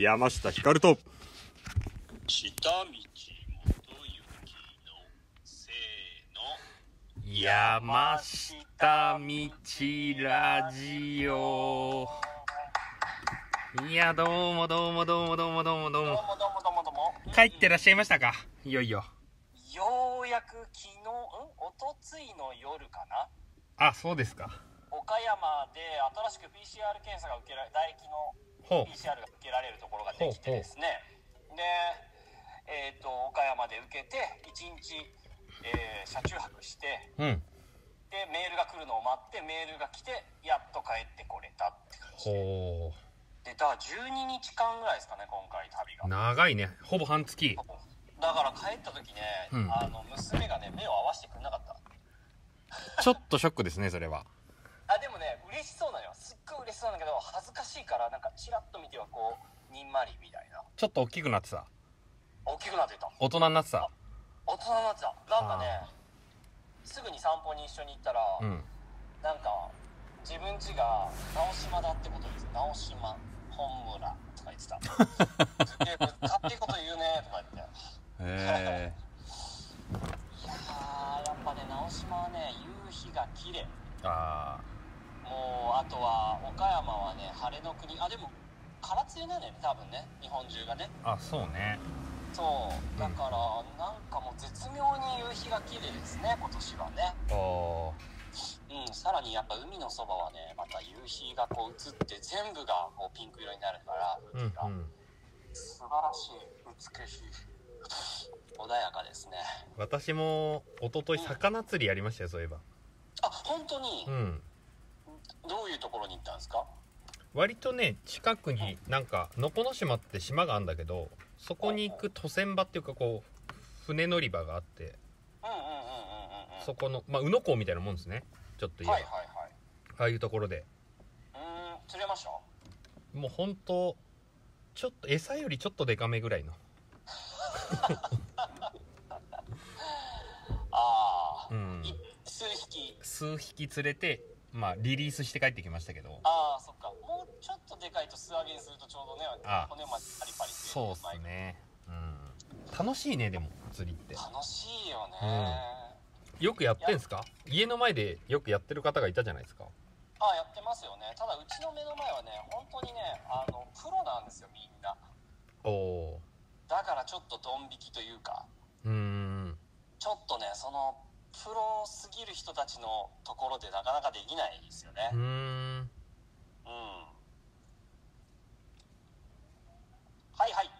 山下ひかると。下道元行のせーの。山下道ラジオ。いやどうもどうもどうもどうもどうもどうもどうも。どうもどうもどうも帰ってらっしゃいましたか？いよいよ。ようやく昨日ん？おとついの夜かな？あそうですか。岡山で新しく PCR 検査が受けられ唾液のほ PCR が受けられるところができてですね。でえっ、と岡山で受けて1日、えー車中泊してううん。でメールが来るのを待ってメールが来てやっと帰ってこれたって感じで。ほでだから12日間ぐらいですかね今回旅が。う長いね。ほぼ半月。だから帰った時ね、うん。あの娘がね目を合わせてくれなかった。ちょっとショックですねそれは。あでもね嬉しそうなのよ。すっごい嬉しそうなんだけど恥ずかしいからなんかチラッと見てはこうにんまりみたいな。ちょっと大きくなってた。大きくなってた。大人になってた。大人になってた。なんかねすぐに散歩に一緒に行ったら、うん。なんか自分家が直島だってことです直島本村とか言ってたすげえ勝手いこと言うねとか言って。へ いやーやっぱね直島はね夕日が綺麗。えあもうあとは岡山はね晴れの国あでも空梅雨なのよね多分ね日本中がね。ああそうね。そうだからなんかもう絶妙に夕日が綺麗ですね今年はね。ああうんさらにやっぱ海のそばはねまた夕日がこう映って全部がこうピンク色になるからうん海が、うん素晴らしい美しい穏やかですね。私も一昨日魚釣りやりましたよそういえば。あ本当に？うんどういうところに行ったんですか？割とね近くになんか能古島って島があるんだけどそこに行く渡船場っていうかこう船乗り場があってうんうんうんうんうんうんそこのまあ宇野港みたいなもんですね。ちょっと言えば、はいはいはい。ああいうところで。うーん釣れました？もう本当ちょっと餌よりちょっとデカめぐらいの。ああ、うん。い数匹。数匹連れてまあリリースして帰ってきましたけど。ああそっか。もうちょっとでかいと素揚げにするとちょうどねあ骨までパリパリそうっすね。うん。楽しいねでも釣りって。楽しいよね、よくやってんすか？家の前でよくやってる方がいたじゃないですか。ああやってますよね。ただうちの目の前はね本当にねあのプロなんですよみんな。おおだからちょっとドン引きというか。ーうーん。ちょっとねそのプロすぎる人たちのところでなかなかできないですよね。うーん。うん。はいはい。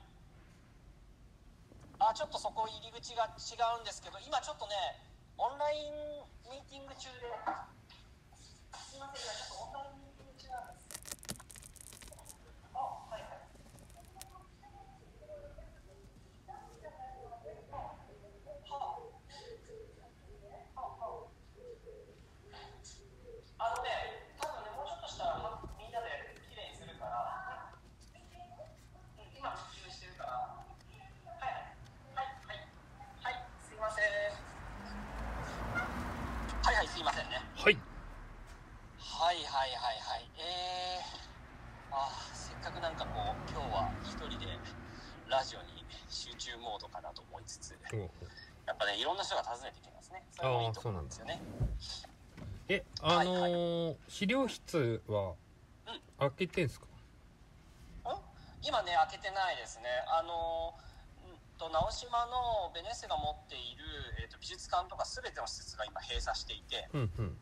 あちょっとそこ入り口が違うんですけど今ちょっとねオンラインミーティング中ですいません今ちょっとオンラインミーティング中なんですあはいはいあのね、多分ね、もうちょっとしたらみんなで綺麗にするから、うん今、集中してるから、はいはい、はい、はい、はい、すいません。はいはい、すいませんね。はいはいはいはいはい。えー、あーせっかくなんかこう、今日は一人でラジオに集中モードかなと思いつつ、おやっぱね、いろんな人が訪ねてきますね。それもいいと思うんですよね。えあのはいー資料室は開けてんすか？ん。今ね開けてないですね。あのうんと直島のベネッセが持っている、えー、と美術館とか全ての施設が今閉鎖していてうんうん。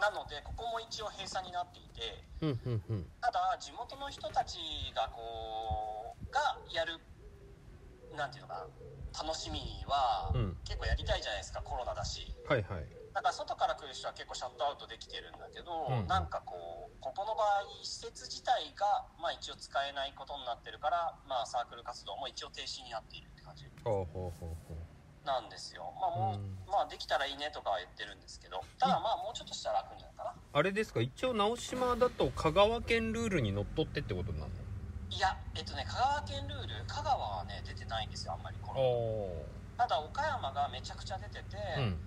なのでここも一応閉鎖になっていてうんうんうん。ただ地元の人たちがこうがやるなんていうのかな。楽しみは、うん。結構やりたいじゃないですかコロナだし。はいはい。だから外から来る人は結構シャットアウトできてるんだけど、うん。なんかこうここの場合施設自体が、まあ、一応使えないことになってるから、まあ、サークル活動も一応停止になっているって感じ。ほうほうほうほなんですよ、まあもううん。まあ、できたらいいねとかは言ってるんですけどただまあもうちょっとしたら楽になるかな。うあれですか？一応直島だと香川県ルールにのっとってってことなの？いやえっとね香川県ルール香川はね出てないんですよあんまりこの。おただ岡山がめちゃくちゃ出てて、うん。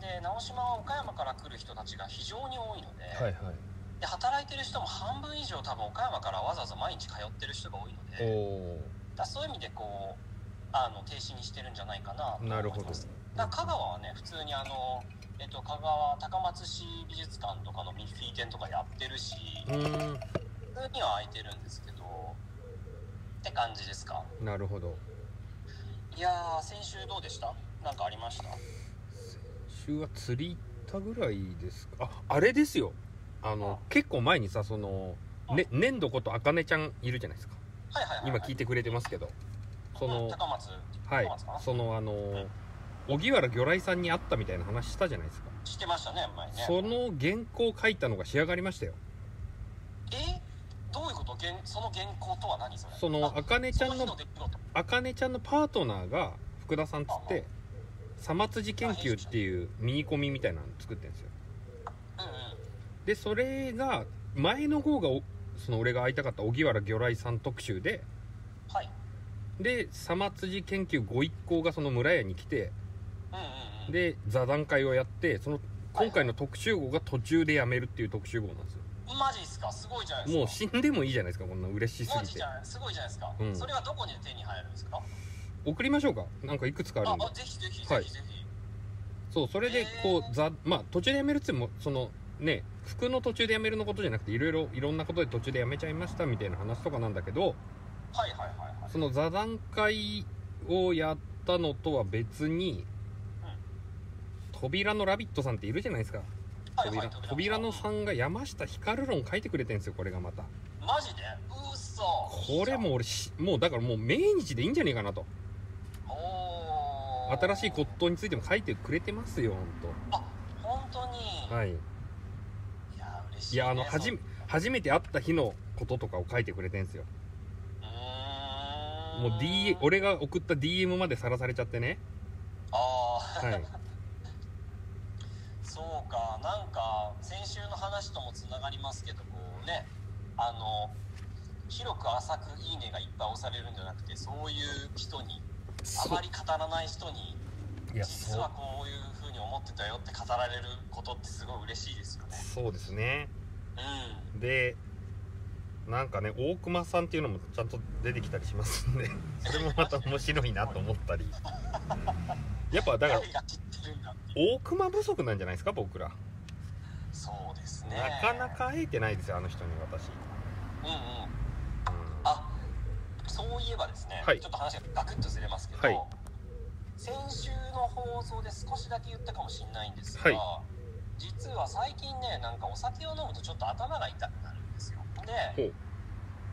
で直島は岡山から来る人たちが非常に多いので、はいはい。で働いてる人も半分以上多分岡山からわざわざ毎日通ってる人が多いのおでおだそういう意味でこうあの停止にしてるんじゃないかなと思います。なるほど。だ香川はね普通にあの、えっと、香川高松市美術館とかのミッフィー展とかやってるし普通には空いてるんですけどって感じですか？んなるほど。いやー先週どうでした？なんかありました？週は釣り行ったぐらいですか？ああれですよ。あの結構前にさその、ね、粘土ことあかねちゃんいるじゃないですか。はいはいはい、今聞いてくれてますけど。そうんの高松。はい。そのあの荻原魚雷さんに会ったみたいな話したじゃないですか。してましたね前ね。その原稿書いたのが仕上がりましたよ。え？どういうこと？原その原稿とは何それ？そのあかねちゃんのあかねちゃんのパートナーが福田さんっつってさまつじ研究っていうミニコミみたいなの作ってるんですよ。うんうん。でそれが前の方がおその俺が会いたかった荻原魚雷さん特集ではい。でさまつじ研究ご一行がその村屋に来てうんうんうん。で座談会をやってその今回の特集号が途中でやめるっていう特集号なんですよマジっすか？すごいじゃないですか。もう死んでもいいじゃないですかこんな嬉しすマジぎてじゃないすごいじゃないですか、うん。それはどこに手に入るんですか？送りましょうか？なんかいくつかあるんで。ああぜひぜひはい。ぜひぜひ、そうそれでこうざまあ途中でやめるっつってもそのね服の途中でやめるのことじゃなくていろいろいろんなことで途中でやめちゃいましたみたいな話とかなんだけどはいはいはいはい。その座談会をやったのとは別に、扉のラビットさんっているじゃないですか扉,、はいはい扉のさんが山下光論書いてくれてるんですよこれがまた。マジで？うっそこれも俺しもうだからもう命日でいいんじゃねえかなと。新しい骨董についても書いてくれてますよあ本当に、本当はい。いや嬉しい、ね、いやあの初め初めて会った日のこととかを書いてくれてるんですよ。もう D 俺が送った DM までさらされちゃってね。ああはいかなんか先週の話ともつながりますけどこうねあの広く浅く「いいね」がいっぱい押されるんじゃなくてそういう人にあそまり語らない人に実はこういうふうに思ってたよって語られることってすごい嬉しいですよね。そうですね。うん。でなんかね大熊さんっていうのもちゃんと出てきたりしますんで それもまた面白いなと思ったり。やっぱだから大熊不足なんじゃないですか僕ら、そうですね。なかなか会えてないですよあの人に私、うんうん。うあそういえばですね、はい。ちょっと話がガクッとずれますけど、はい。先週の放送で少しだけ言ったかもしれないんですが、は実は最近ねなんかお酒を飲むとちょっと頭が痛くなるんですよ。ほでう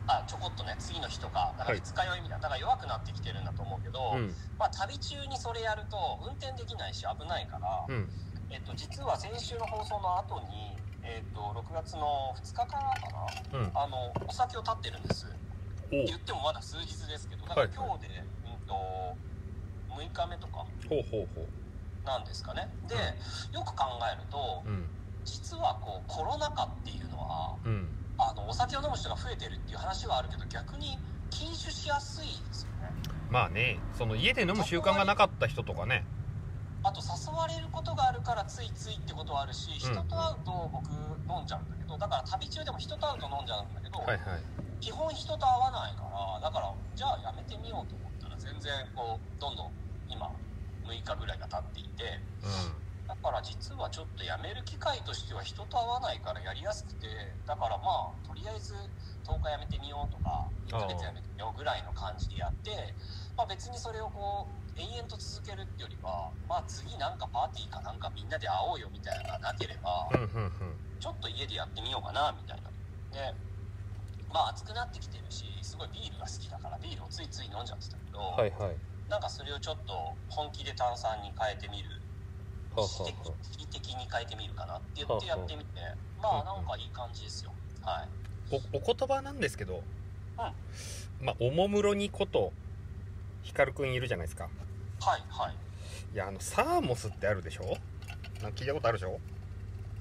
あちょこっとね次の日とかなんかはい。二日酔いみたいなだから弱くなってきてるんだと思うけど、うん。まあ、旅中にそれやると運転できないし危ないから、うん。えっと、実は先週の放送の後に、えっと、6月の2日からかなうん。あのお酒を絶ってるんです。言ってもまだ数日ですけどだからはい。今日で、うんと6日目とかなんですかね。でよく考えるとうん。実はこうコロナ禍っていうのはうんあのお酒を飲む人が増えてるっていう話はあるけど逆に禁酒しやすいですよね。まあねその家で飲む習慣がなかった人とかね。あと誘われることがあるからついついってことはあるし人と会うと僕飲んじゃうんだけどだから旅中でも人と会うと飲んじゃうんだけど、はいはい。基本人と会わないからだからじゃあやめてみようと思ったら全然こうどんどん今6日ぐらいが経っていてうだから実はちょっとやめる機会としては人と会わないからやりやすくてだからまあとりあえず10日やめてみようとか1ヶ月やめてみようぐらいの感じでやってまあ別にそれをこう延々と続けるってよりはまあ次なんかパーティーかなんかみんなで会おうよみたいなのがなければんうんうんうん。ちょっと家でやってみようかなみたいな。でまあ暑くなってきてるしすごいビールが好きだからビールをついつい飲んじゃってたけど、はいはい。なんかそれをちょっと本気で炭酸に変えてみるはあは意識的的に変えてみるかなって言ってやってみて。まあなんかいい感じですよ。はい。おお言葉なんですけど、まあおもむろにこと光くんいるじゃないですか。はいはい。いやあのサーモスってあるでしょ？なんか聞いたことあるでしょ？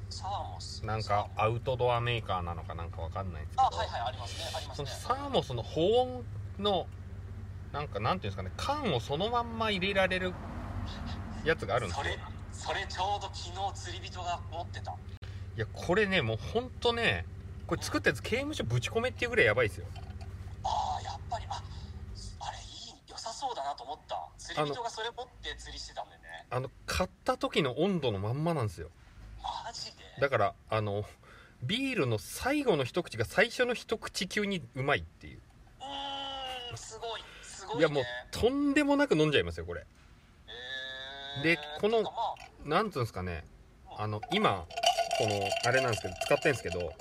サーモス。なんかアウトドアメーカーなのかなんかわかんないんですけど。あはいはいありますねありますね。サーモスの保温のなんかなんていうんですかね缶をそのまんま入れられるやつがあるんですよそれちょうど昨日釣り人が持ってた。いやこれねもうほんとねこれ作ったやつ刑務所ぶち込めっていうぐらいやばいですよ。ああやっぱりああれいい良さそうだなと思った。釣り人がそれ持って釣りしてたんだよね。あの買った時の温度のまんまなんですよ。マジで？だからあのビールの最後の一口が最初の一口級にうまいっていう。うーんすごいすごい、ね、いやもうとんでもなく飲んじゃいますよこれ。えーでこのまあなんつうんですかねあの今このあれなんですけど使ってんですけど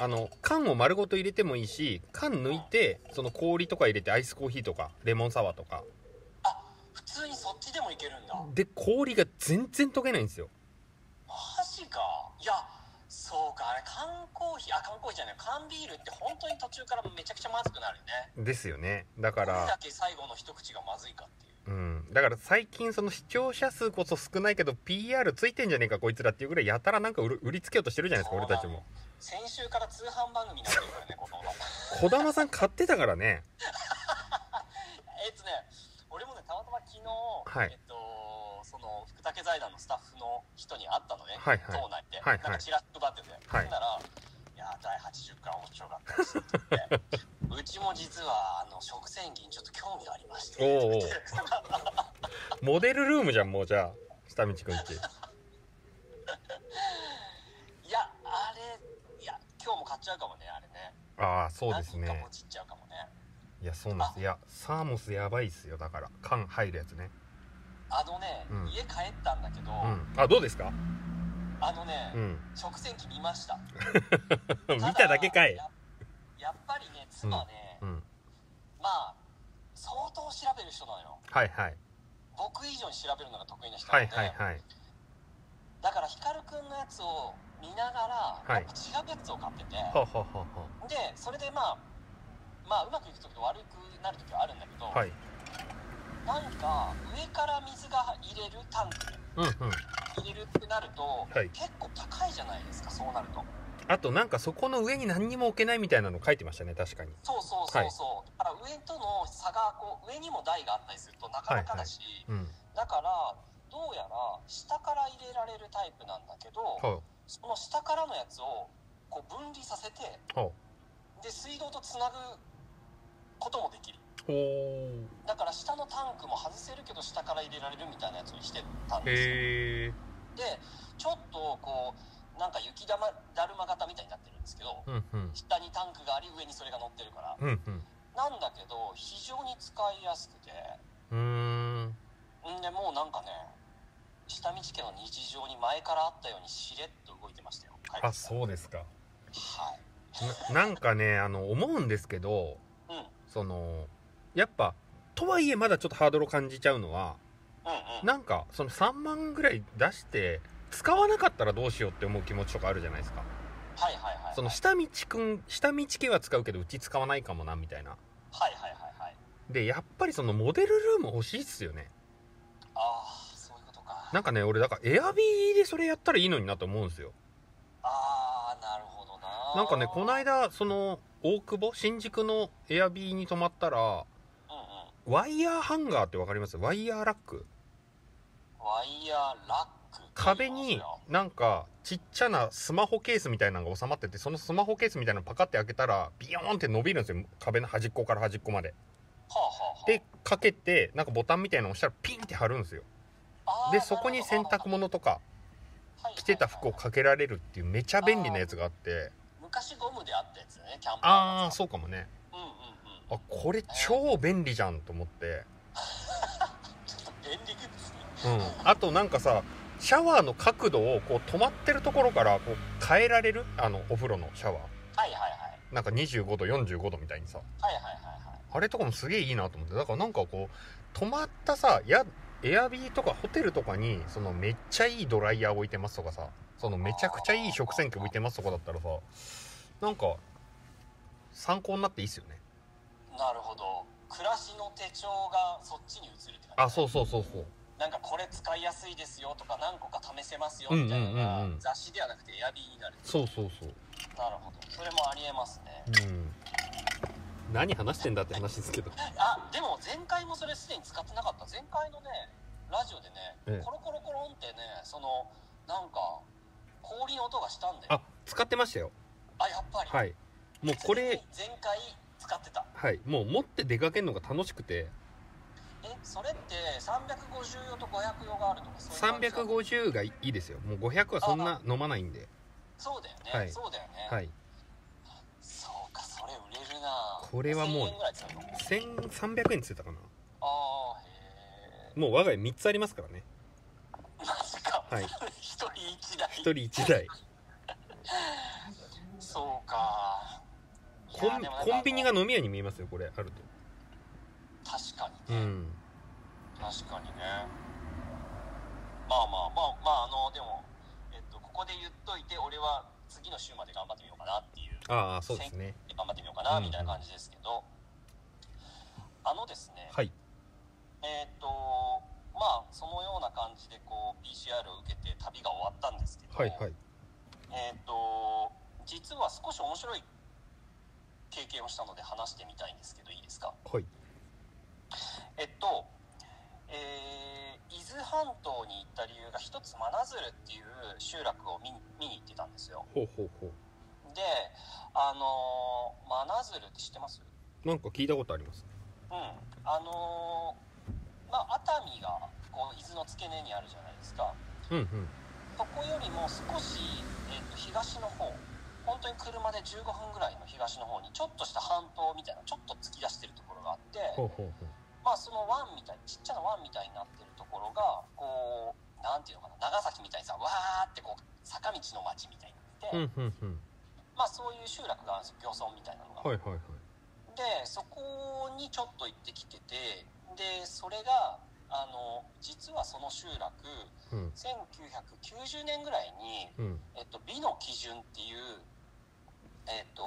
あの缶を丸ごと入れてもいいし缶抜いてその氷とか入れてアイスコーヒーとかレモンサワーとか。あ普通にそっちでもいけるんだ。で氷が全然溶けないんですよ。マジか。いやそうかあれ缶コーヒーあ缶コーヒーじゃない缶ビールって本当に途中からめちゃくちゃまずくなるよね。ですよね。だかどれだらけ最後の一口がまずいかっていううん。だから最近その視聴者数こそ少ないけど PR ついてんじゃねえかこいつらっていうぐらいやたらなんか売りつけようとしてるじゃないですか俺たちも。先週から通販番組になってるからねこの児玉さん買ってたからね。えっとね俺もねたまたま昨日、はい。えっとその福武財団のスタッフの人に会ったのね、はいはい。党内で、はいはい。なんかチラシ配ってて、はい。ほんなら「いや第80回面白かったです」って言ってうちも実はあの食洗機にちょっと興味がありまして。モデルルームじゃんもうじゃあ下道くんちいやあれいや今日も買っちゃうかもねあれね。ああそうですね。何かポチっちゃうかもね。いやそうなんですいやサーモスやばいっすよだから。缶入るやつね。あのね、うん。家帰ったんだけど、うん。あどうですか？あのね、うん。食洗機見ました。見ただけかい。ややっぱりね妻ね、うん。まあ相当調べる人なのよ。はいはい。僕以上に調べるのが得意な人なはので、いはいはい。だから光くんのやつを見ながら、はい。違うやつを買ってて、はあはあはあはでそれでまあまあうまくいく時と悪くなる時はあるんだけど、あはいなんか上から水が入れるタンク。うんうん。入れるってなると、はい。結構高いじゃないですかそうなると。あとなんかそこの上に何にも置けないみたいなの書いてましたね確かに。そうそうそうそう、だから上との差がこう上にも台があったりするとなかなかだし、うん。だからどうやら下から入れられるタイプなんだけど、はその下からのやつをこう分離させてで水道とつなぐこともできるだから下のタンクも外せるけど下から入れられるみたいなやつにしてたんですよ。でちょっとこうなんか雪玉だるま型みたいになってるんですけどうんうん。下にタンクがあり上にそれが乗ってるから。うんうん。なんだけど非常に使いやすくて。うーん。んでもうなんかね下道家の日常に前からあったようにしれっと動いてましたよ。あそうですか。はい。ななんかねあの思うんですけどうんうん。そのやっぱとはいえまだちょっとハードルを感じちゃうのはうんなんかその3万ぐらい出して使わなかったらどうしようって思う気持ちとかあるじゃないですか。はいはいはいはい。その下道くん下道家は使うけどうち使わないかもなみたいな。はいはいはいはい。でやっぱりそのモデルルーム欲しいっすよね。ああそういうことか。なんかね俺だからエアビーでそれやったらいいのになと思うんですよ。ああなるほどな。なんかねこの間その大久保？新宿のエアビーに泊まったらワイヤーハンガーってわかります？ワイヤーラック。ワイヤーラック。壁になんかちっちゃなスマホケースみたいなのが収まっててそのスマホケースみたいなのパカって開けたらビヨーンって伸びるんですよ。壁の端っこから端っこまで。はあはあはあ。でかけてなんかボタンみたいなの押したらピンって貼るんですよ。あーでそこに洗濯物とか着てた服をかけられるっていうめちゃ便利なやつがあって。昔ゴムであったやつねキャンプああうそうかもねあこれ超便利じゃんと思って。ちょっと便利グッズねうん。あとなんかさシャワーの角度をこう止まってるところからこう変えられる？あのお風呂のシャワー。はいはいはい。なんか25度45度みたいにさ。はいはいはいはい。あれとかもすげえいいなと思って。だからなんかこう泊まったさやエアビーとかホテルとかにそのめっちゃいいドライヤー置いてますとかさ。そのめちゃくちゃいい食洗機置いてますとかだったらさなんか参考になっていいっすよねなるほど。暮らしの手帳がそっちに移るって感じ。あそうそうそうそう。なんかこれ使いやすいですよとか何個か試せますよみたいなのがうんうん雑誌ではなくてエアビーになるそうそうそう。なるほど。それもありえますね。うん。何話してんだって話ですけど。あでも前回もそれすでに使ってなかった。前回のねラジオでね、ええ。コロコロコロンってねそのなんか氷の音がしたんだよ。あ使ってましたよ。あやっぱり。はい。もうこれ前回使ってた。はい。もう持って出かけるのが楽しくて。えそれって350用と500用があるとかそういう感じなの？350がいいですよ。もう500はそんな飲まないんで。そうだよね、はい。そうだよね、はい。そうかそれ売れるな。これはもう1000円ぐらい使うの？1300円っつってたかな。ああへえもう我が家3つありますからね。マジか。はい。一人一台。1人1台。そうか。いコンコンビニが飲み屋に見えますよこれある確かにとうね、ん。確かにね。まあまあまあまああのでもえっとここで言っといて俺は次の週まで頑張ってみようかなっていう。ああそうですね。頑張ってみようかなうん。みたいな感じですけど、あのですね、はい。えっ、とまあそのような感じでこう PCR を受けて旅が終わったんですけど、はいはい。えっ、と実は少し面白い経験をしたので話してみたいんですけどいいですか？はい。えっとえー伊豆半島に行った理由が一つ真鶴っていう集落を見に見に行ってたんですよ。ほうほうほであのー真鶴って知ってます？うなんか聞いたことあります。うん。あのーまあ熱海がこう伊豆の付け根にあるじゃないですか。うんうん。そこよりも少し、えっと東の方本当に車で15分ぐらいの東の方にちょっとした半島みたいなちょっと突き出してるところがあってほうほうほう。まあその湾みたいちっちゃな湾みたいになってるところがこうなんていうのかな長崎みたいにさわーってこう坂道の町みたいになってて、うんうんうん。まあそういう集落があるんですよ漁村みたいなのが。はいはいはい。でそこにちょっと行ってきててでそれがあの実はその集落うん。1990年ぐらいに、うん。えっと、美の基準っていう、えっと、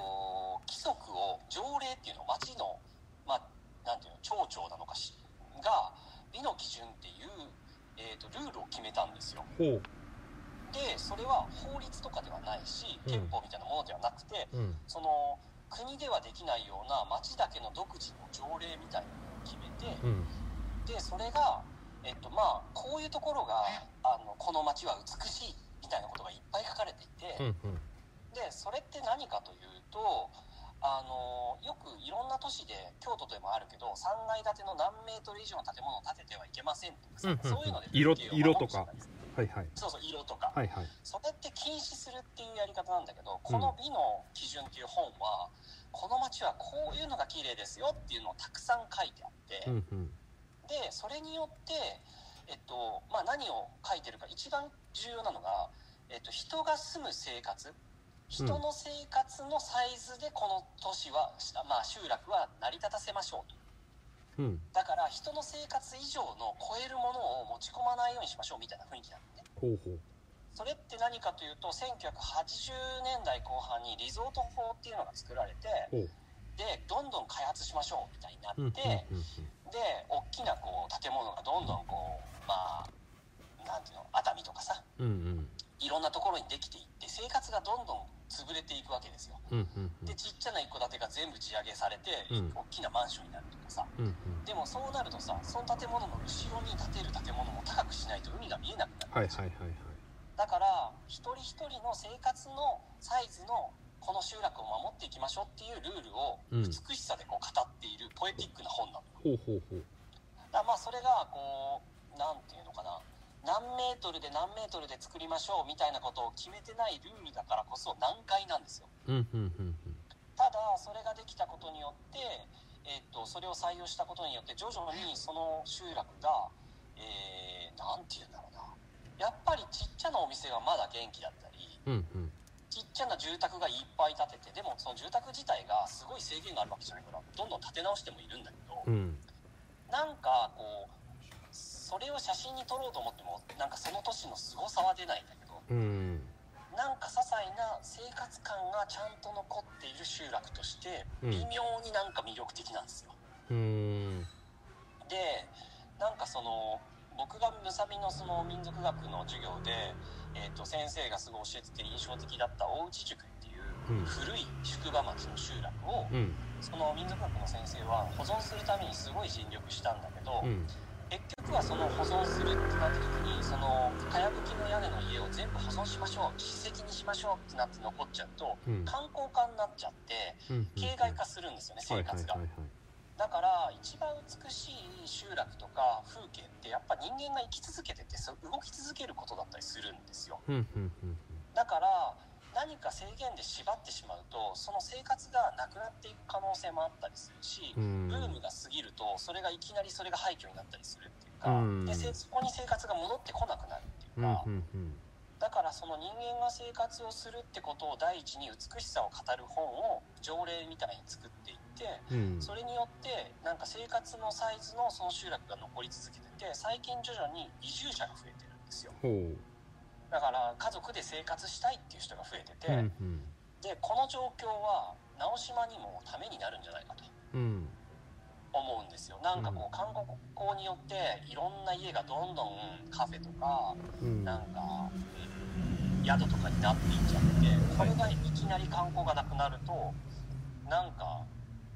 規則を条例っていうのを町の、まあ、なんていうの町長なのかしが美の基準っていう、えっと、ルールを決めたんですよ。ほう。でそれは法律とかではないしうん。憲法みたいなものではなくて、うん。その国ではできないような町だけの独自の条例みたいなのを決めてうん。でそれが、えっとまあ、こういうところがあのこの町は美しいみたいなことがいっぱい書かれていて、うんうんでそれって何かというとあのよくいろんな都市で京都でもあるけど3階建ての何メートル以上の建物を建ててはいけませんとかさ、うんうんうん。そういうので色色とか。はいはい。そうそう色とか、はいはい。それって禁止するっていうやり方なんだけどこの美の基準っていう本は、この街はこういうのが綺麗ですよっていうのをたくさん書いてあって、うんうん。でそれによって、えっとまあ、何を書いてるか一番重要なのが、えっと、人が住む生活人の生活のサイズでこの都市は、まあ、集落は成り立たせましょうと。うん。だから人の生活以上の超えるものを持ち込まないようにしましょうみたいな雰囲気なのね。ほうほう。それって何かというと1980年代後半にリゾート法っていうのが作られてでどんどん開発しましょうみたいになうんうんって、うん。で大きなこう建物がどんどんこうまあなんていうの熱海とかさ。うんうんいろんなところにできていって生活がどんどん潰れていくわけですよ。うんうんうん。でちっちゃな一戸建てが全部地上げされて、うん。大きなマンションになるとかさ。うんうん。でもそうなるとさその建物の後ろに建てる建物も高くしないと海が見えなくなるんですよ、はいはいはいはい。だから一人一人の生活のサイズのこの集落を守っていきましょうっていうルールをうん。美しさでこう語っているポエティックな本なのよ。ほうほうほう。だまあそれがこうなんていうのかな何メートルで何メートルで作りましょうみたいなことを決めてないルールだからこそ難解なんですよ。ただそれができたことによって、えっとそれを採用したことによって徐々にその集落がえー、ていうんだろうな。やっぱりちっちゃなお店がまだ元気だったりうんうん。ちっちゃな住宅がいっぱい建ててでもその住宅自体がすごい制限があるわけじゃないからどんどん建て直してもいるんだけどうん。なんかこうそれを写真に撮ろうと思ってもなんかその年の凄さは出ないんだけどうん。なんか些細な生活感がちゃんと残っている集落としてうん。微妙になんか魅力的なんですよ。うん。でなんかその僕がむさびのその民族学の授業で、えー、と先生がすごい教えてて印象的だった大内塾っていううん。古い宿場町の集落をうん。その民族学の先生は保存するためにすごい尽力したんだけど、うん結局はその保存するってなった時にそのかやぶきの屋根の家を全部保存しましょう史跡にしましょうってなって残っちゃうとうん。観光化になっちゃってうん形骸化するんですよね生活が。だから一番美しい集落とか風景ってやっぱ人間が生き続けてて動き続けることだったりするんですよ。だから何か制限で縛ってしまうとその生活がなくなっていく可能性もあったりするしうん。ブームが過ぎるとそれがいきなりそれが廃墟になったりするっていうか、うん。でせそこに生活が戻ってこなくなるっていうか、だからその人間が生活をするってことを第一に美しさを語る本を条例みたいに作っていってうん。それによってなんか生活のサイズのその集落が残り続けてて最近徐々に移住者が増えてるんですよだから家族で生活したいっていう人が増えてて、うんうん。でこの状況は直島にもためになるんじゃないかとうん。思うんですよ。なんかこう観光によっていろんな家がどんどんカフェとかうん。なんか、うん宿とかになっていっちゃってこれがいきなり観光がなくなるとなんか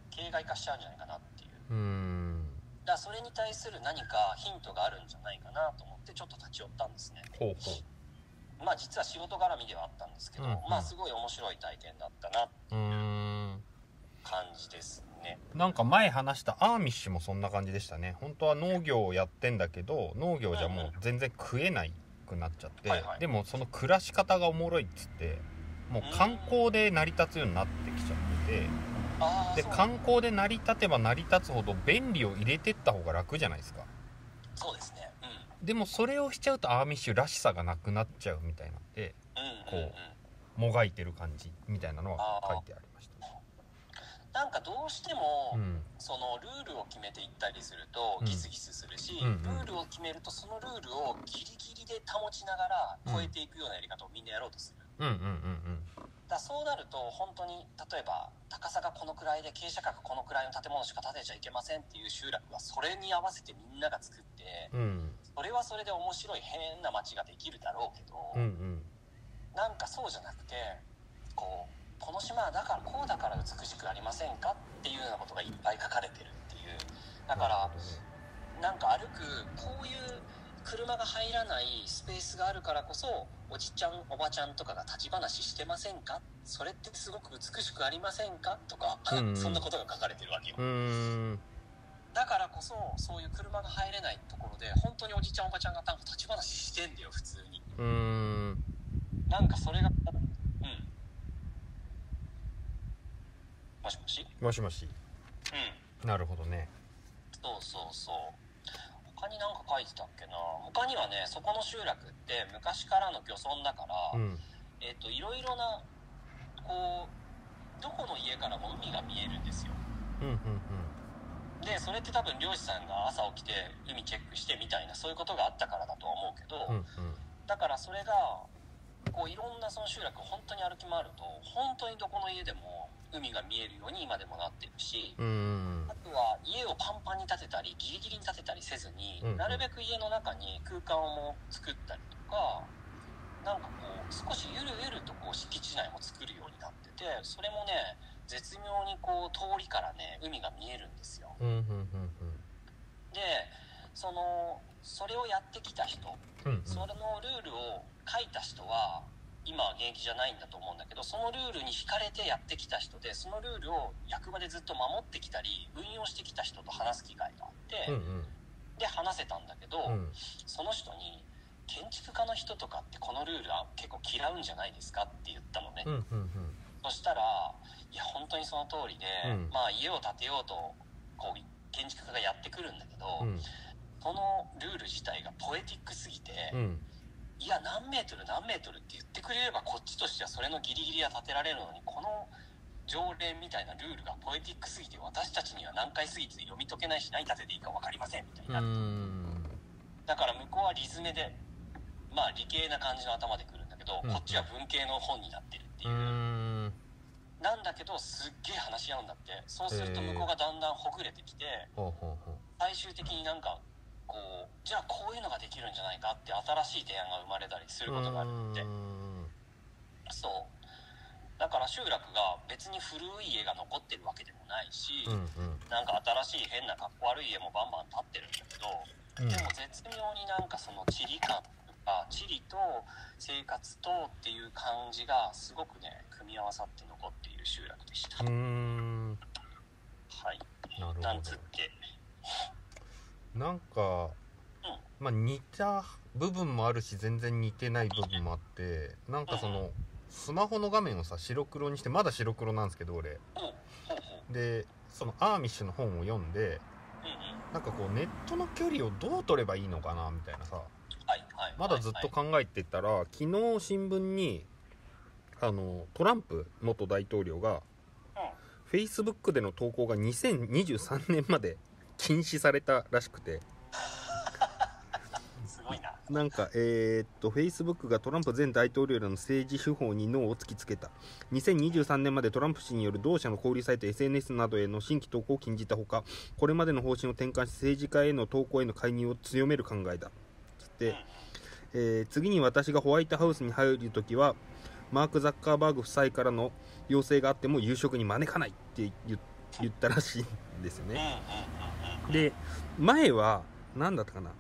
形骸化しちゃうんじゃないかなっていう。うん。だからそれに対する何かヒントがあるんじゃないかなと思ってちょっと立ち寄ったんですね。ほうほうまあ実は仕事絡みではあったんですけど、うん。うんまあすごい面白い体験だったなうーん。感じですね。なんか前話したアーミッシュもそんな感じでしたね。本当は農業をやってんだけど農業じゃもう全然食えないくなっちゃって、はいはい。でもその暮らし方がおもろいっつってもう観光で成り立つようになってきちゃっててで観光で成り立てば成り立つほど便利を入れてった方が楽じゃないですか。そうですね。うんでもそれをしちゃうとアーミッシュらしさがなくなっちゃうみたいなんでうんうんうん。こもがいてる感じみたいなのは書いてありました。なんかどうしても、うん。そのルールを決めていったりするとうん。ギスギスするし、うんうん。ルールを決めるとそのルールをギリギリで保ちながら超えていくようなやり方をみんなやろうとする。うんうんうんだからそうなると本当に例えば高さがこのくらいで傾斜角このくらいの建物しか建てちゃいけませんっていう集落はそれに合わせてみんなが作ってうんうんそれはそれで面白い変な街ができるだろうけど、うんうん。なんかそうじゃなくてこうこの島はだからこうだから美しくありませんかっていうようなことがいっぱい書かれてるっていう。だからなんか歩くこういう車が入らないスペースがあるからこそおじちゃんおばちゃんとかが立ち話してませんか？それってすごく美しくありませんか？とか、うんうん。そんなことが書かれてるわけよだからこそそういう車が入れないところで本当におじちゃんおばちゃんがなんか立ち話してんだよ普通に。うーん。なんかそれがうん。もしもし？もしもし。うん。なるほどね。そうそうそう。他に何か書いてたっけな？他にはねそこの集落って昔からの漁村だから、うん。えっ、といろいろなこうどこの家からも海が見えるんですよ。うんうんでそれって多分漁師さんが朝起きて海チェックしてみたいなそういうことがあったからだとは思うけど、うんうん。だからそれがこういろんなその集落を本当に歩き回ると本当にどこの家でも海が見えるように今でもなってるし、うんうんあとは家をパンパンに建てたりギリギリに建てたりせずに、うんうん。なるべく家の中に空間をも作ったりとかなんかこう少しゆるゆるとこう敷地内も作るようになっててそれもね絶妙にこう通りからね海が見えるんですよ。うんうんうんでそのそれをやってきた人うんうん。それのルールを書いた人は今は現役じゃないんだと思うんだけどそのルールに惹かれてやってきた人でそのルールを役場でずっと守ってきたり運用してきた人と話す機会があって、うんで話せたんだけど、うん。うんその人に「建築家の人とかってこのルールは結構嫌うんじゃないですか?」って言ったのね、うんうんそしたら「いや本当にその通りで、うん。まあ家を建てようとこう建築家がやってくるんだけど、うん。そのルール自体がポエティックすぎて、うん。いや何メートル何メートルって言ってくれればこっちとしてはそれのギリギリは立てられるのにこの条例みたいなルールがポエティックすぎて私たちには何回過ぎて読み解けないし何立てていいか分かりませんみたいな、うん。だから向こうはリズムでまあ理系な感じの頭でくるんだけど、うん。こっちは文系の本になってるってういう、んなんだけどすっげえ話し合うんだって。そうすると向こうがだんだんほぐれてきて最終的になんかこうじゃあこういうのができるんじゃないかって新しい提案が生まれたりすることがあるって。うんそう。だから集落が別に古い家が残ってるわけでもないし、うんうん。なんか新しい変なかっこ悪い家もバンバン建ってるんだけどうん。でも絶妙になんかその地理感とか地理と生活とっていう感じがすごくね組み合わさって残っている集落でした、うーん。はい。なるほなんつっけどなんかまあ似た部分もあるし全然似てない部分もあってなんかそのスマホの画面をさ白黒にしてまだ白黒なんですけど俺。うん。でそのアーミッシュの本を読んでうんうん。なんかこうネットの距離をどう取ればいいのかなみたいなさ。はいはい。まだずっと考えてたら昨日新聞にあのトランプ元大統領が Facebook での投稿が2023年まで禁止されたらしくて。すごいな。なんかえーっと Facebook がトランプ前大統領らの政治手法に脳を突きつけた。2023年までトランプ氏による同社の交流サイト SNS などへの新規投稿を禁じたほかこれまでの方針を転換し政治家への投稿への介入を強める考えだ。つって、えー次に私がホワイトハウスに入るときはマーク・ザッカーバーグ夫妻からの要請があっても夕食に招かないって言言ったらしいんですよね。で前は何だったかな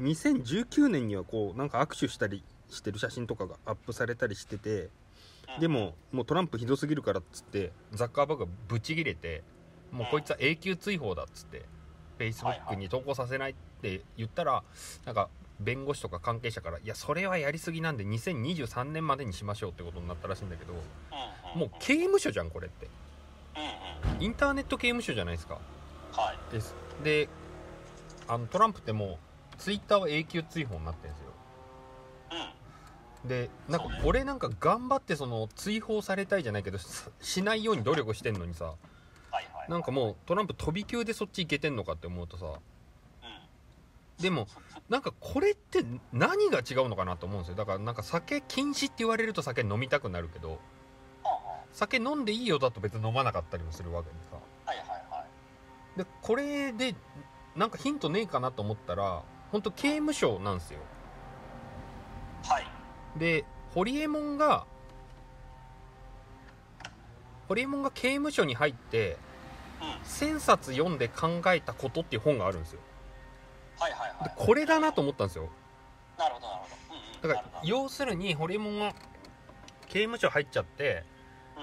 ？2019年にはこうなんか握手したりしてる写真とかがアップされたりしててうん。でももうトランプひどすぎるからっつってザッカーバーグがブチギレてもうこいつは永久追放だっつってはい Facebook はい。に投稿させないって言ったらなんか弁護士とか関係者からいやそれはやりすぎなんで2023年までにしましょうってことになったらしいんだけどうんもう刑務所じゃんこれって。インターネット刑務所じゃないですか。はい。です。であのトランプってもうツイッターは永久追放になってるんですよ。うん。でなんか俺なんか頑張ってその追放されたいじゃないけどししないように努力してんのにさ。なんかもうトランプ飛び級でそっち行けてんのかって思うとさ。うんでもなんかこれって何が違うのかなと思うんですよ。だからなんか酒禁止って言われると酒飲みたくなるけど酒飲んでいいよだと別に飲まなかったりもするわけでさ。あはいはいはい。でこれでなんかヒントねえかなと思ったら本当刑務所なんですよ。はい。でホリエモンがホリエモンが刑務所に入ってうん。1000冊読んで考えたことっていう本があるんですよはいはいはでいこれだなと思ったんですよ。なるほどなるほど。うんうん。だから要するにホリエモンは刑務所入っちゃって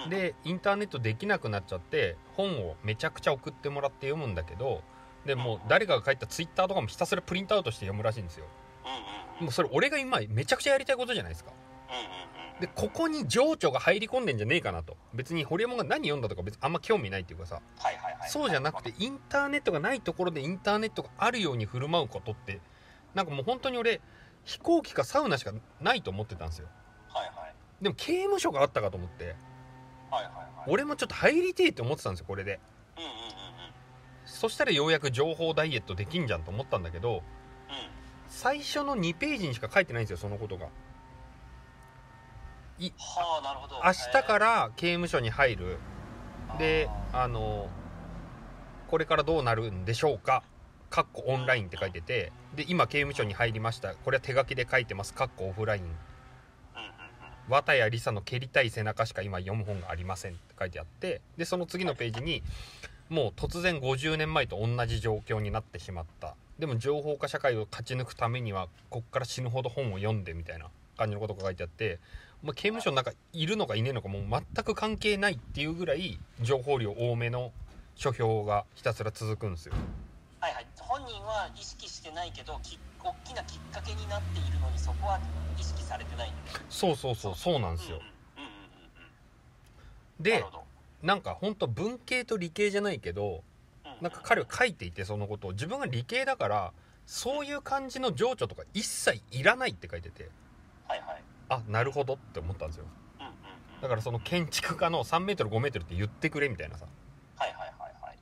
うん。でインターネットできなくなっちゃって本をめちゃくちゃ送ってもらって読むんだけどでもう誰かが書いたツイッターとかもひたすらプリントアウトして読むらしいんですよ。うんうんうん。もうそれ俺が今めちゃくちゃやりたいことじゃないですか。うんうんうんでここに情緒が入り込んでんじゃねえかなと。別にホリエモンが何読んだとか別にあんま興味ないっていうかさ。はいはいはい。そうじゃなくてインターネットがないところでインターネットがあるように振る舞うことってなんかもう本当に俺飛行機かサウナしかないと思ってたんですよ。はいはい。でも刑務所があったかと思って。はいはいはい。俺もちょっと入りてえって思ってたんですよこれで。うんうんうんうん。そしたらようやく情報ダイエットできんじゃんと思ったんだけどうん。最初の2ページにしか書いてないんですよそのことがはあなるほど。明日から刑務所に入る。でああのこれからどうなるんでしょうか？かっこオンラインって書いてて。で今刑務所に入りました。これは手書きで書いてます。かっこオフライン。綿谷りさの蹴りたい背中しか今読む本がありません。って書いてあって。でその次のページにもう突然50年前と同じ状況になってしまった。でも情報化社会を勝ち抜くためにはこっから死ぬほど本を読んでみたいな感じのことが書いてあって、まあ、刑務所の中いるのかいねえのかもう全く関係ないっていうぐらい情報量多めの書評がひたすら続くんですよ。はいはい。本人は意識してないけどき大きなきっかけになっているのにそこは意識されてない。んだねそうそうそうそうなんですよ。うんうんうんうんうんなでなんか本当文系と理系じゃないけどうん。なんか彼は書いていてそのことを。自分が理系だからそういう感じの情緒とか一切いらないって書いてて。はいはいあなるほどって思ったんですよ。だからその建築家の 3m5m って言ってくれみたいなさ。はいはいはいはい。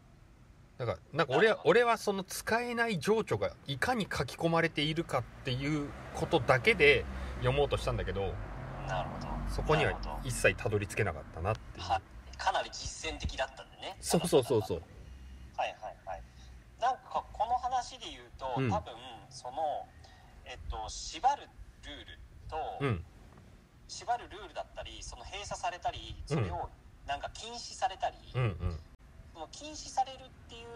だからなんか俺は俺はその使えない情緒がいかに書き込まれているかっていうことだけで読もうとしたんだけどなるほど。そこには一切たどり着けなかったなっていう。はかなり実践的だったんでね。そうそうそうそう。はいはいはい。なんかこの話で言うと、うん。多分そのえっと縛るルールと、うん縛るルールだったりその閉鎖されたりそれをなんか禁止されたり、うんうん。その禁止されるっていう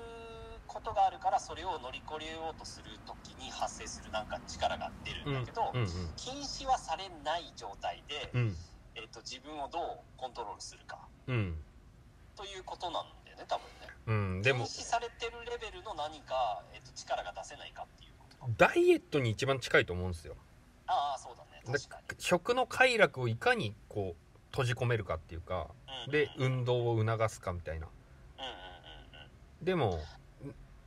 ことがあるからそれを乗り越えようとする時に発生するなんか力が出るんだけど、うん禁止はされない状態で、うん。えっと自分をどうコントロールするか。うん。ということなんだよね多分ね。うん。でも禁止されてるレベルの何か、えっと力が出せないかっていうこと。ダイエットに一番近いと思うんですよ。ああそうだね。だ確かに。食の快楽をいかにこう閉じ込めるかっていうかうん。で運動を促すかみたいな。でも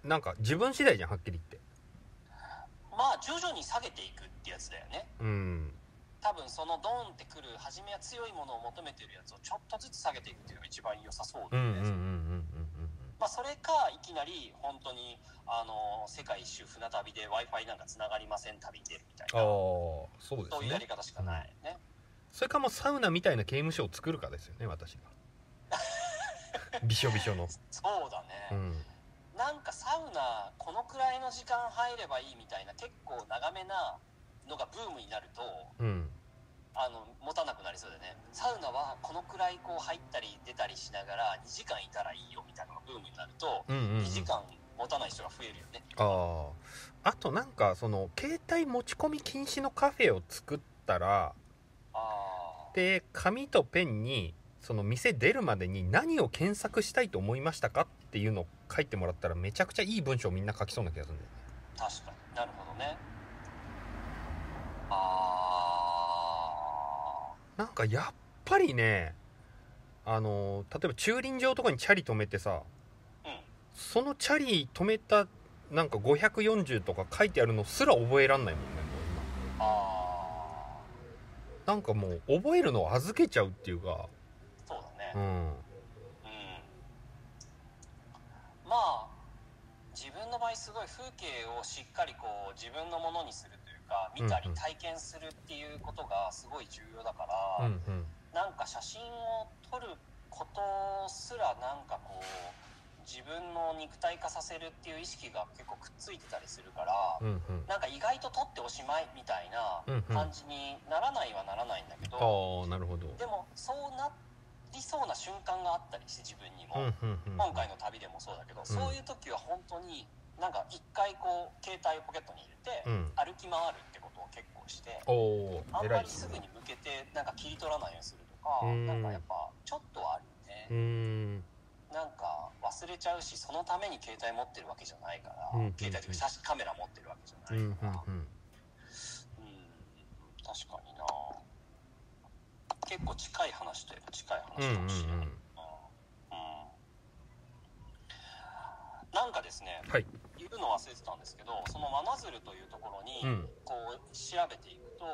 んなんか自分次第じゃんはっきり言って。まあ徐々に下げていくってやつだよね。うん。多分そのドーンってくる初めは強いものを求めてるやつをちょっとずつ下げていくっていうのが一番良さそうだよね、うんうんうんうんまあ、それかいきなり本当にあの世界一周船旅で w i f i なんかつながりません旅に出るみたいああなそうですそういうやりね方しかないね、それかもうサウナみたいな刑務所を作るかですよね私が。びしょびしょの。そうだね、うん。なんかサウナこのくらいの時間入ればいいみたいな結構長めなのがブームになるとうんあの持たなくなりそうだよね。サウナはこのくらいこう入ったり出たりしながら2時間いたらいいよみたいなのがブームになるとうんうんうん。2時間持たない人が増えるよね。あああとなんかその携帯持ち込み禁止のカフェを作ったらで紙とペンにその店出るまでに何を検索したいと思いましたかっていうのを書いてもらったらめちゃくちゃいい文章をみんな書きそうな気がするんだよね。確かに。なるほどね。あなんかやっぱりねあの例えば駐輪場とかにチャリ止めてさーうん。そのチャリ止めたなんか540とか書いてあるのすら覚えらんないもんねもうあ今なんかもう覚えるのを預けちゃうっていうか。ーそうだね。うん。うん。まあ自分の場合すごい風景をしっかりこう自分のものにするか見たりうんうん。体験するっていうことがすごい重要だかうんら、うん。なんか写真を撮ることすらなんかこう自分の肉体化させるっていう意識が結構くっついてたりするから、うんうん。なんか意外と撮っておしまいみたいなうんうん。感じにならないはならないんだけど、ああなるほど。でもそうなりそうな瞬間があったりして自分にも、うんうんうん今回の旅でもそうだけど、そういう時は本当になんか一回こう携帯をポケットに入れて、うん。歩き回るってことを結構してあんまりすぐに向けてなんか切り取らないようにするとかうん。なんかやっぱちょっとはあるうよん。ね、なんか忘れちゃうしそのために携帯持ってるわけじゃないから、うん携帯というか写真カメラ持ってるわけじゃないから、うんうん確かにな。結構近い話といえば近い話かもしれない、うんうんなんかですねはい。言うの忘れてたんですけどその真鶴というところにうん。こう調べていくと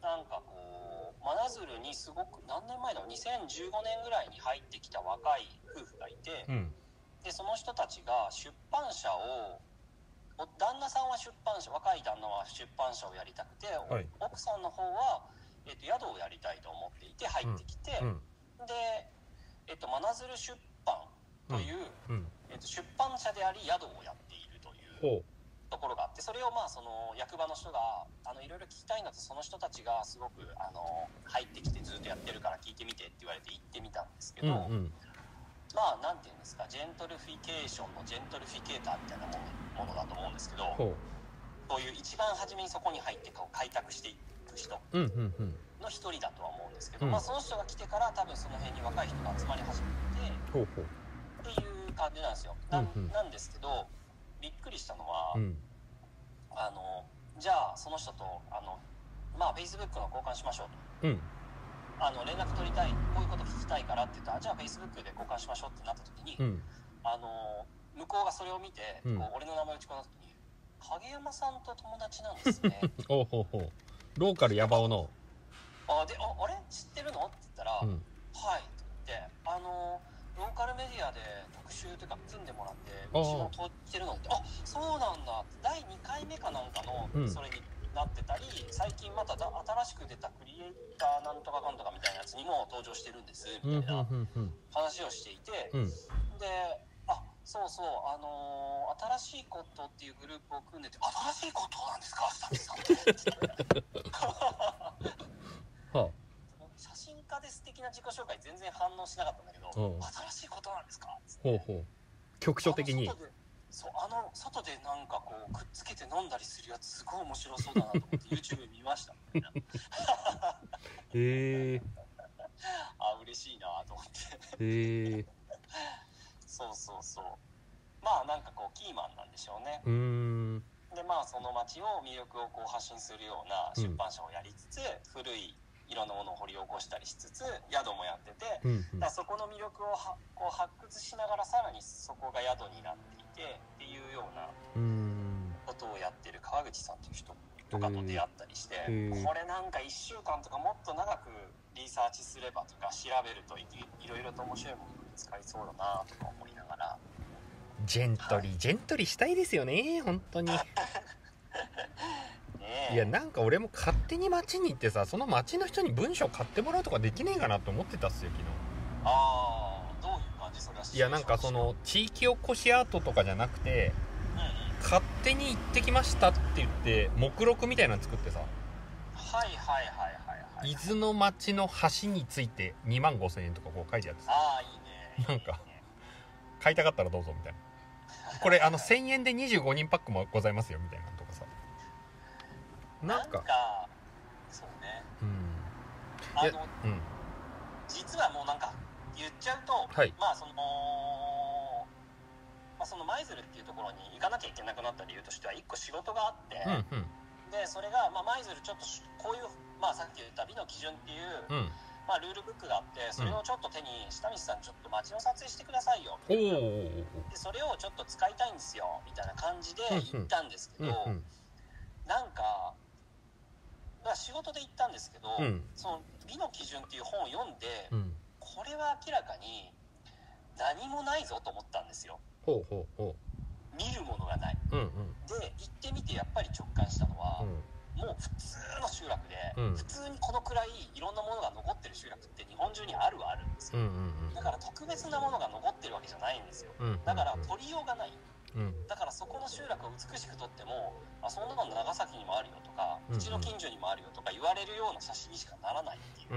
なんかこう真鶴にすごく何年前だろう2015年ぐらいに入ってきた若い夫婦がいてうん。でその人たちが出版社をお旦那さんは出版社若い旦那は出版社をやりたくて、おはい。奥さんの方は、えっと宿をやりたいと思っていて入ってきて、うん。で、えっと、真鶴出版という、うんえっと、出版社であり宿をやっているというところがあってそれをまあその役場の人があのいろいろ聞きたいんだとその人たちがすごくあの入ってきてずっとやってるから聞いてみてって言われて行ってみたんですけど、うんうん。まあなんていうんですかジェントルフィケーションのジェントルフィケーターみたいなものだと思うんですけどほそういう一番初めにそこに入ってこう開拓していく人の一人だとは思うんですけど、うんまあ、その人が来てから多分その辺に若い人が集まり始めてっていう感じなんですよ。なんうん。うんなんですけどびっくりしたのは、うん。あのじゃあその人とあのまあ Facebook の交換しましょうと。うん。あの連絡取りたいこういうこと聞きたいからって言ったらじゃあ Facebook で交換しましょうってなった時に、うん。あの向こうがそれを見て、うん。こう俺の名前打ち込んだ時に「影山さんと友達なんですね」ほうほうほう。ローカルヤバオの。あでああれ？知ってるの?」って言ったら「うん。はい」って言ってあのローカルメディアで特集というか組んでもらってああうちも通ってるのってあそうなんだ。第2回目かなんかのうん。それになってたり、最近まただ新しく出たクリエイターなんとかかんとかみたいなやつにも登場してるんですうんみたいなうんうん話をしていて、うん。であそうそうあのー新しいことっていうグループを組んでて新しいことなんですか？スタッフさんって。は写真家です的な自己紹介全然反応しなかったんだけどうん。新しいことなんですか？ほうほう。局所的にあの外でそうあの外でなんかこうくっつけて飲んだりするやつすごい面白そうだなと思って YouTube 見ましたみたいな。へえあ嬉しいなと思って。へえそうそうそう。まあなんかこうキーマンなんでしょうね。うーん。でまあその街を魅力をこう発信するような出版社をやりつつ、古いいろんなものを掘り起こしたりしつつ宿もやっててうんうん。だそこの魅力をはこう発掘しながらさらにそこが宿になっていてっていうようなことをやってる川口さんという人とかと出会ったりしてへー。これなんか1週間とかもっと長くリサーチすればとか調べるといいろいろと面白いものが見つかりそうだなとか思いながら。ジェントリージェントリーしたいですよね本当に いやなんか俺も勝手に街に行ってさその街の人に文章買ってもらうとかできねえかなと思ってたっすよ昨ああどういう感じそれは？日いやなんかその地域おこしアートとかじゃなくてうんうん。勝手に行ってきましたって言って目録みたいなの作ってさ。はいはいはいはいはい伊豆の町の橋について2万5千円とかこう書いてあってさ。ああいいね。なんか買いたかったらどうぞみたいな。これあの1000円で25人パックもございますよみたいななんか。そうね。うん。あのうん。実はもうなんか言っちゃうと、はい。まあそのまあ、その舞鶴っていうところに行かなきゃいけなくなった理由としては一個仕事があって、うんうん。でそれがまあ舞鶴ちょっとしこういう、まあ、さっき言った美の基準っていう、うん。まあ、ルールブックがあってそれをちょっと手に下道さんちょっと街の撮影してくださいよおおでそれをちょっと使いたいんですよみたいな感じで行ったんですけど、うんうん。なんかまあ仕事で行ったんですけど、うん。その美の基準っていう本を読んで、うん。これは明らかに何もないぞと思ったんですよ。ほうほうほ見るものがない。うんうん。で行ってみてやっぱり直感したのは、うん。もう普通の集落で、うん。普通にこのくらいいろんなものが残ってる集落って日本中にあるはあるんですよ、うんうんだから特別なものが残ってるわけじゃないんですよ。うんだから取りようがない。うんだからそこの集落を美しく撮ってもあそんなの長崎にもあるよとかうちの近所にもあるよとか言われるような写真にしかならないっていう。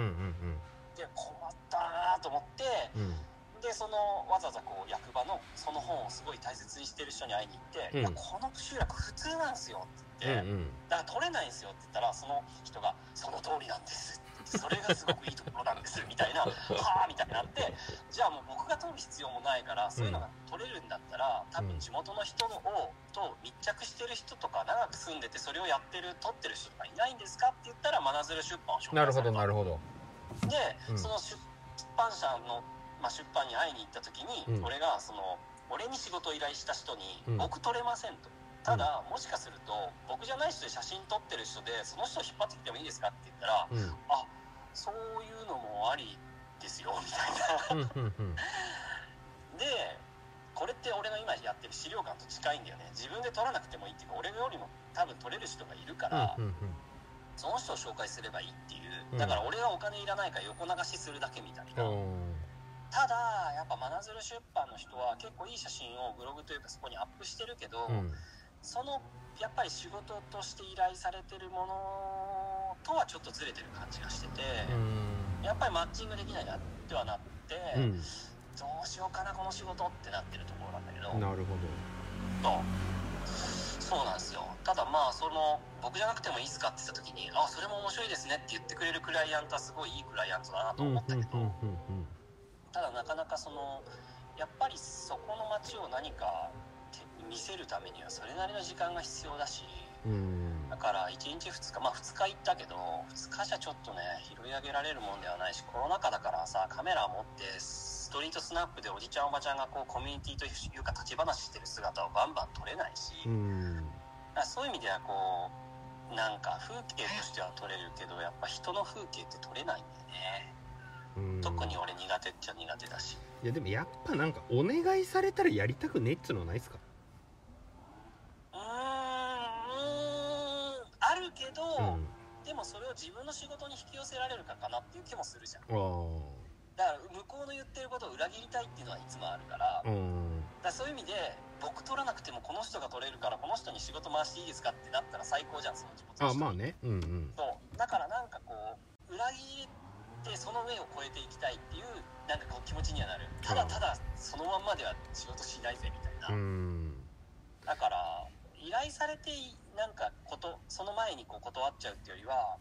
で困ったなと思ってうん。でそのわざわざこう役場のその本をすごい大切にしてる人に会いに行って「うん。いやこの集落普通なんですよ」って言って、うんうん。だから取れないんですよって言ったらその人が「その通りなんです」ってそれがすごくいいところなんですみたいな「はあ」みたいになってじゃあもう僕が取る必要もないからそういうのが取れるんだったら多分地元の人のをと密着してる人とか長く住んでてそれをやってる取ってる人とかいないんですかって言ったら真鶴出版を紹介なるほされたどなるほど。で、うん。その出版社の、まあ、出版に会いに行った時に、うん。俺がその俺に仕事を依頼した人にうん「僕撮れません」と。ただもしかすると僕じゃない人で写真撮ってる人でその人を引っ張ってきてもいいですかって言ったらうん。あそういうのもありですよみたいな。でこれって俺の今やってる資料館と近いんだよね。自分で撮らなくてもいいっていうか俺よりも多分撮れる人がいるから、うんうんその人を紹介すればいいっていう。うん。だから俺がお金いらないから横流しするだけみたいな、うん。ただやっぱ真鶴出版の人は結構いい写真をブログというかそこにアップしてるけど、うんそのやっぱり仕事として依頼されてるものとはちょっとずれてる感じがしてて、やっぱりマッチングできないなってはなって、うん。どうしようかなこの仕事ってなってるところなんだけど、うんなるほそう。そうなんですよ。ただまあその僕じゃなくてもいいっすかって言った時にあそれも面白いですねって言ってくれるクライアントはすごいいいクライアントだなと思ったけど、うんただなかなかそのやっぱりそこの街を何かて見せるためにはそれなりの時間が必要だしうん。うんだから1日2日まあ2日行ったけど2日じゃちょっとね拾い上げられるもんではないしコロナ禍だからさカメラ持ってストリートスナップでおじちゃんおばちゃんがこうコミュニティというか立ち話してる姿をバンバン撮れないし、うん。そういう意味ではこうなんか風景としては撮れるけどやっぱ人の風景って撮れないんだよね。うん。特に俺苦手っちゃ苦手だし。いやでもやっぱなんかお願いされたらやりたくねえっつうのはないっすかうーんうーんあるけど、うん。でもそれを自分の仕事に引き寄せられるかかなっていう気もするじゃん。だから向こうの言ってることを裏切りたいっていうのはいつもあるから,、だそういう意味で僕取らなくてもこの人が取れるからこの人に仕事回していいですかってなったら最高じゃんその気持ちあまあね。うんうん。そう。だからなんかこう裏切ってその上を越えていきたいっていうなんかこう気持ちにはなる。ただただそのまんまでは仕事しないぜみたいな、うん頼されてなんかことその前にこう断っちゃうっていうよりは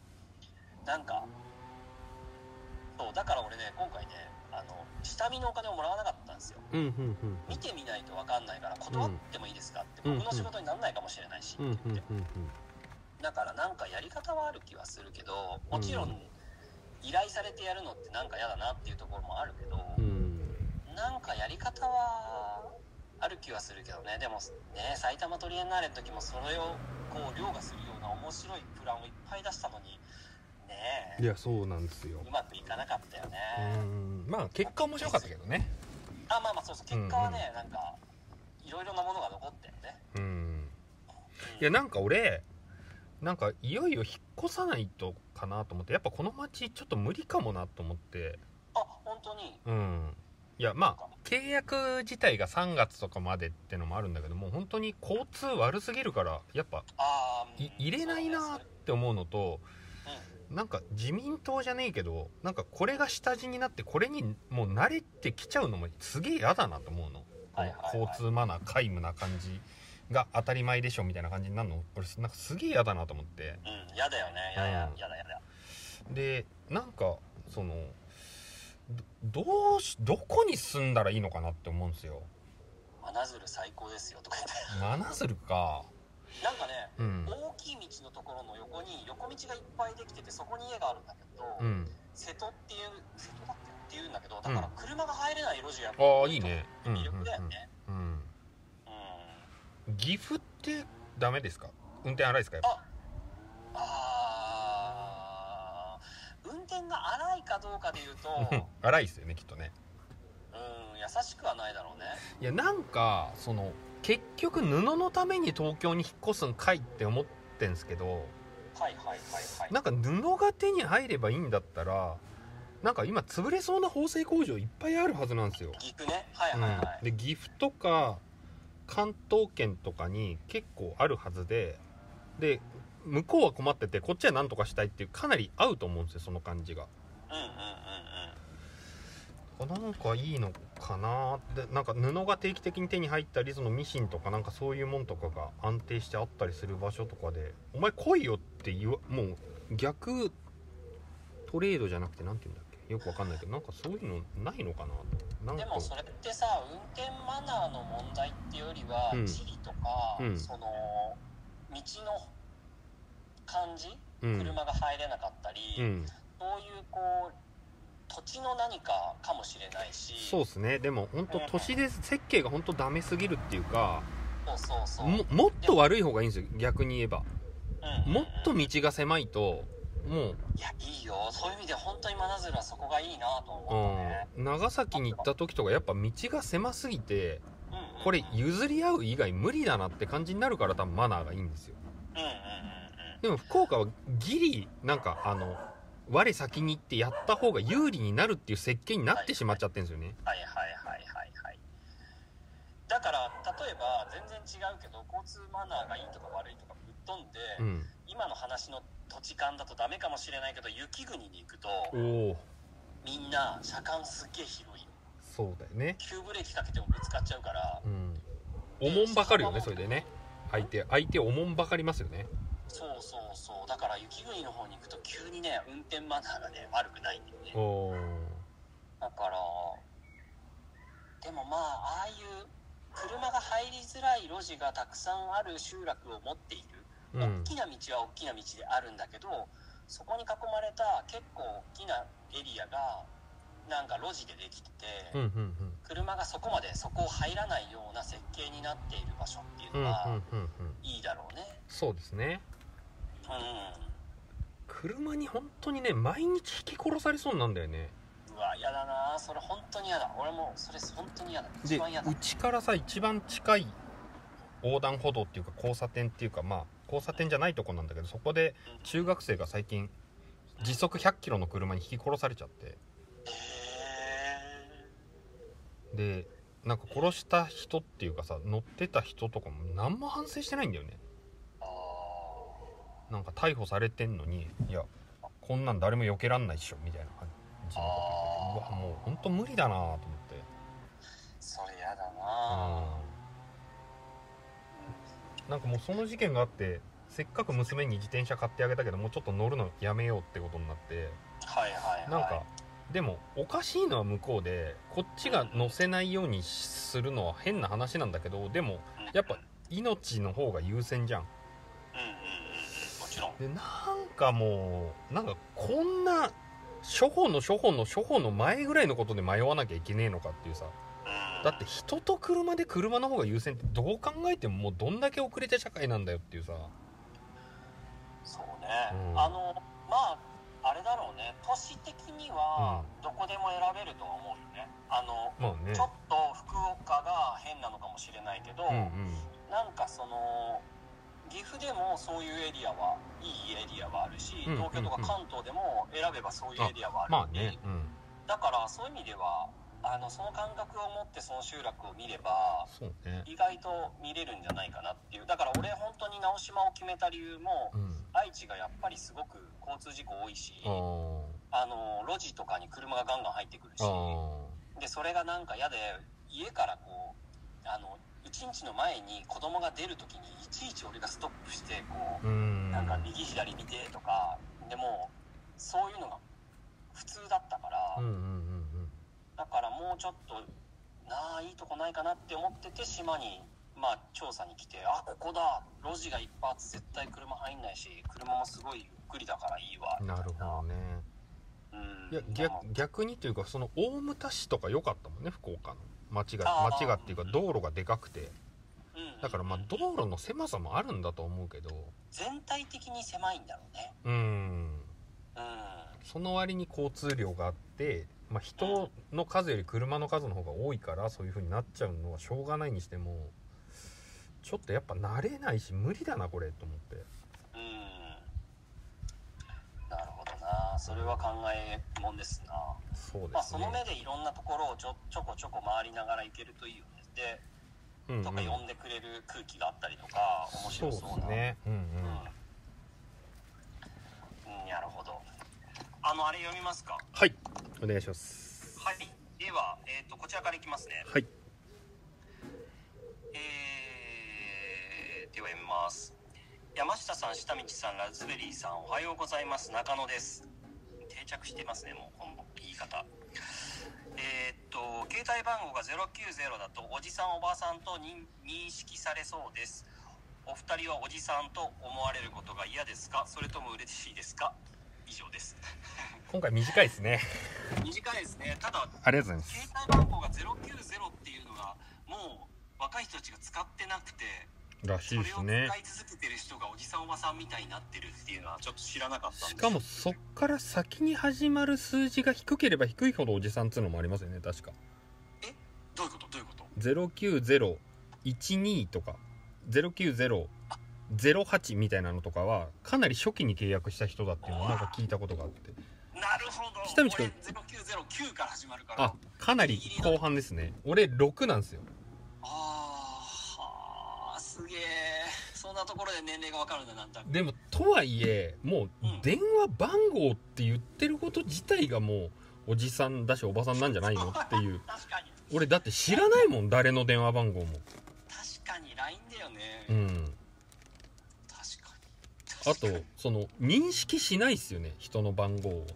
なんかそうだから俺ね今回ねあの下見のお金をもらわなかったんですよ。うんうんうん見てみないと分かんないから断ってもいいですかって、うん。僕の仕事にならないかもしれないし、うんうんうんだからなんかやり方はある気はするけどもちろん依頼されてやるのってなんか嫌だなっていうところもあるけど、うん。なんかやり方はある気はするけどね。でもね埼玉トリエンナーレの時もそれをこう凌駕するような面白いプランをいっぱい出したのにねいやそうなんですよ。うまくいかなかったよね、うん。まあ結果面白かったけどね。あまあまあそうそう。結果はね、なんかいろいろなものが残ったよね、うん。うんいやなんか俺なんかいよいよ引っ越さないとかなと思ってやっぱこの町ちょっと無理かもなと思って。あ本当に？うんいやまあ契約自体が3月とかまでってのもあるんだけどもう本当に交通悪すぎるからやっぱあーい入れないなって思うのとうん。なんか自民党じゃねえけどなんかこれが下地になってこれにもう慣れてきちゃうのもすげえ嫌だなと思うの、交通マナー皆無な感じが当たり前でしょみたいな感じになるの。俺なんかすげえ嫌だなと思って。うん嫌だよね。嫌だうん。嫌だ嫌だ。でなんかそのどどうしどこに住んだらいいのかなって思うんですよ。真鶴最高ですよとか言って。真鶴か。なんかねうん。大きい道のところの横に横道がいっぱいできててそこに家があるんだけど、うん。瀬戸っていう瀬戸だっけっていうんだけどだから車が入れない路地がああいいね。うん魅力だよね。岐阜ってダメですか？運転荒いですか？やっぱー運転が荒いかどうかで言うと 荒いっすよねきっとね。うん優しくはないだろうね。いやなんかその結局布のために東京に引っ越すんかいって思ってんすけどはいはいはいはい。なんか布が手に入ればいいんだったらなんか今潰れそうな縫製工場いっぱいあるはずなんですよ、岐阜ね。はいはいはい、うん、で岐阜とか関東圏とかに結構あるはずでで向こうは困っててこっちは何とかしたいっていうかなり合うと思うんですよその感じが。うんうんうんあなん。かいいのかなでなんか布が定期的に手に入ったりそのミシンとかなんかそういうもんとかが安定してあったりする場所とかで「お前来いよ」って言わもう逆トレードじゃなくてなんて言うんだっけ？よくわかんないけどなんかそういうのないのかな？となんかでもそれってさ運転マナーの問題っていうよりは、うん。地理とか、うん。その道の感じ、うん。車が入れなかったり、うん。そういうこう土地の何かかもしれないし。そうですね。でも本当都市で設計が本当ダメすぎるっていうかそうそうそう。ももっと悪い方がいいんですよ逆に言えば。うんもっと道が狭いともう。いやいいよ。そういう意味で本当に真鶴はそこがいいなと思ったね、うん、長崎に行った時とかやっぱ道が狭すぎてうんうんうん。これ譲り合う以外無理だなって感じになるから多分マナーがいいんですよ。うんうんうんうんでも福岡はギリなんかあの我先に行ってやった方が有利になるっていう設計になってしまっちゃってるんですよね。はいはいはいはいはいだから例えば全然違うけど交通マナーがいいとか悪いとかぶっ飛んで、うん。今の話の土地勘だとダメかもしれないけど雪国に行くとみんな車間すっげえ広い。よそうだよね。急ブレーキかけてもぶつかっちゃうから。うん。おもんばかるよねそれでね。相手相手おもんばかりますよねそうそうそう。だから雪国の方に行くと急にね運転マナーがね悪くないんだよね。だからでもまあああいう車が入りづらい路地がたくさんある集落を持っている、うん。大きな道は大きな道であるんだけどそこに囲まれた結構大きなエリアがなんか路地でできてて、うんうん車がそこまでそこを入らないような設計になっている場所っていううんうんのはうんうん。いいだろうね。そうですね。うん車に本当にね毎日引き殺されそうなん。だよねうわ嫌だなそれ本当に嫌だ俺もそれ本当に嫌だ一番嫌だうちからさ一番近い横断歩道っていうか交差点っていうかまあ交差点じゃないとこなん。だけどそこで中学生が最近時速100キロの車に引き殺されちゃってへでなん。か殺した人っていうかさ乗ってた人とかも何も反省してないん。だよねなんか逮捕されてんのにいや。こんなん誰も避けらんないっしょみたいな感じのこと言っててうわもうほんと無理だなと思って。ーそれ嫌だな、なんかもうその事件があってせっかく娘に自転車買ってあげたけどもうちょっと乗るのやめようってことになって。はいはいはい。なんかでもおかしいのは向こうでこっちが乗せないようにするのは変な話なんだけどでもやっぱ命の方が優先じゃんちろん。でなんかもうなんかこんな初歩の初歩の初歩の前ぐらいのことで迷わなきゃいけねえのかっていうさ。うん。だって人と車で車の方が優先ってどう考えてももうどんだけ遅れた社会なんだよっていうさ。そうね、うん。あのまああれだろうね。都市的にはどこでも選べるとは思うよね。あのまあね。ちょっと福岡が変なのかもしれないけど、うんうん。なんかその岐阜でもそういうエリアはいいエリアはあるし、うん東京とか関東でも選べばそういうエリアはあるまあねうん。だからそういう意味ではあのその感覚を持ってその集落を見ればね。意外と見れるんじゃないかなっていう。だから俺本当に直島を決めた理由もうん。愛知がやっぱりすごく交通事故多いしあの路地とかに車がガンガン入ってくるしあでそれがなんか嫌で家からこうあの1日の前に子供が出る時にいちいち俺がストップしてこーうなんか右左見てとかでもそういうのが普通だったから、だからもうちょっとなあいいとこないかなって思ってて島にまあ調査に来てあここだ路地がいっぱいあって絶対車入んないし車もすごいゆっくりだからいいわうんな。るほどね。うん。いや逆逆にというかその大牟田市とか良かったもんね福岡の街があー。街がっていうか道路がでかくて。うん。だからまあ道路の狭さもあるんだと思うけど。全体的に狭いんだろうね。うん。うん。その割に交通量があって、まあ、人の数より車の数の方が多いからそういう風になっちゃうのはしょうがないにしてもちょっとやっぱ慣れないし無理だなこれと思ってうんな。それは考えもんですな。まあそですね。の目でいろんなところをちょちょこちょこ回りながら行けるといいよね。でうんうん。とか呼んでくれる空気があったりとか面白そうな。すね。うんうん。うん、うん、なるほど。あのあれ読みますか？はい。お願いします。はい。では、えー、とこちらからいきますね。はい。えー、では読みます山下さん下道さんラズベリーさんおはようございます。中野です。定着してますねもうこの言い方。えーっと携帯番号が090だとおじさんおばさんと認認識されそうです。お二人はおじさんと思われることが嫌ですか？それとも嬉しいですか？以上です。今回短いですね。短いですね。ただありがとうございます。携帯番号が090っていうのがもう若い人たちが使ってなくてらしいそれを使ですねい続けてる人がおじさんおばさんみたいになってるっていうのはちょっと知らなかったしかもそっから先に始まる数字が低ければ低いほどおじさんっつうのもありますよね確か。どういうこと？どういうこと？09012とか09008みたいなのとかはかなり初期に契約した人だっていうのをなんか聞いたことがあって。なるほど。北道君。俺0909から始まるから。あかなり後半ですね。俺6なんですよ。あーすげえ。そんなところで年齢がわかるんだなんだでもとはいえもううん電話番号って言ってること自体がもうおじさんだしおばさんなんじゃないの？っていう。確かに。俺だって知らないもん誰の電話番号も。確かに LINE だよね、うん。確かに。あとその認識しないっすよね人の番号を。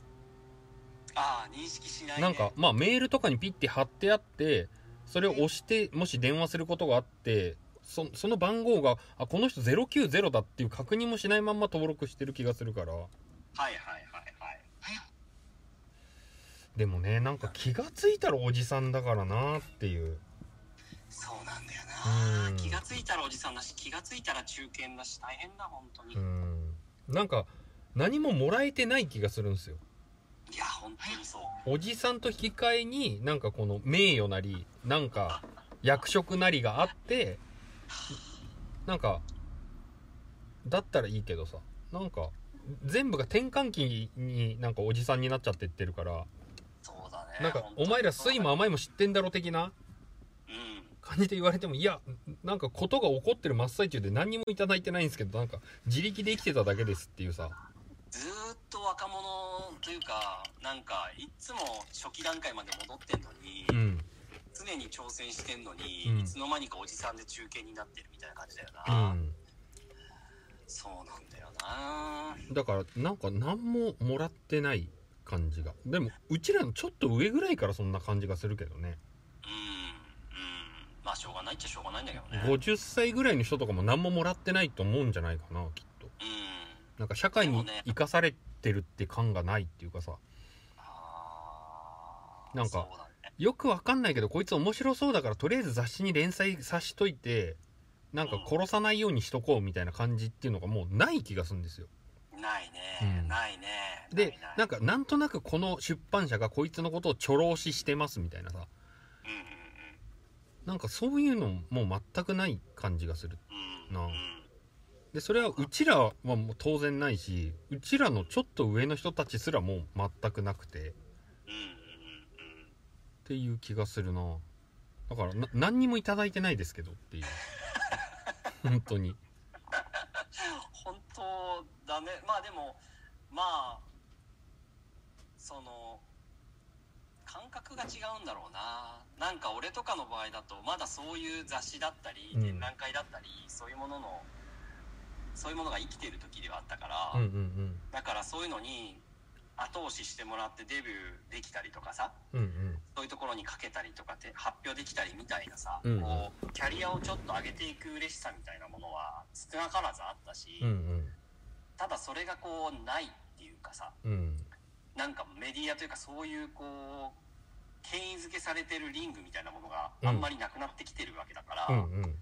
ああ認識しない、ね、なんかまあメールとかにピッて貼ってあってそれを押してもし電話することがあってそその番号があこの人090だっていう確認もしないまんま登録してる気がするから。はいはいはいはい。でもねなんか気がついたらおじさんだからなっていう。そうなんだようなん。気がついたらおじさんだし気がついたら中堅だし大変だ本当に、ういん。なんか何ももらえてない気がするんですよ。や本当にそう。おじさんと引き換えになんかこの名誉なりなんか役職なりがあってなんかだったらいいけどさ。なんか全部が転換期になんかおじさんになっちゃってってるから。そうだね。なんかお前ら酸いも甘いも知ってんだろ的なうん。感じで言われてもいやなんかことが起こってる真っ最中で何にもいただいてないんですけどなんか自力で生きてただけですっていうさ。ずーっと若者というかなんかいっつも初期段階まで戻ってんのに、うん常に挑戦してんのに、うん。いつの間にかおじさんで中堅になってるみたいな感じだような、んな。だからなんか何ももらってない感じが。でもうちらのちょっと上ぐらいからそんな感じがするけどね。うんうん。まあしょうがないっちゃしょうがないんだけどね。50歳ぐらいの人とかも何ももらってないと思うんじゃないかなきっと。うん。なんか社会に生かされてるって感がないっていうかさ。あーなんかそうだねよくわかんないけどこいつ面白そうだからとりあえず雑誌に連載さしといてなんか殺さないようにしとこうみたいな感じっていうのがもうない気がするんですよ。ないね、うん。ないね。でなんかなんとなくこの出版社がこいつのことをちょろ押ししてますみたいなさ。うんうんなんかそういうのもう全くない感じがするな。あうんうん。でそれはうちらはもう当然ないしうちらのちょっと上の人たちすらもう全くなくて。っうんうんうんていう気がするな。だからな何にもいただいてないですけどっていう。本当に。本当だね。まあでもまあその感覚が違うんだろうな。なんか俺とかの場合だとまだそういう雑誌だったりうん。展覧会だったり、そういうもののそういうものが生きてる時ではあったから、うんうん。だからそういうのに後押ししてもらってデビューできたりとかさうんうんそういうところにかけたりとかって発表できたりみたいなさ、うん。こうキャリアをちょっと上げていく嬉しさみたいなものは少なからずあったし、うんうん。ただそれがこうないっていうかさうん。うんなんかメディアというかそういうこう権威づけされてるリングみたいなものがあんまりなくなってきてるわけだから、うんうん。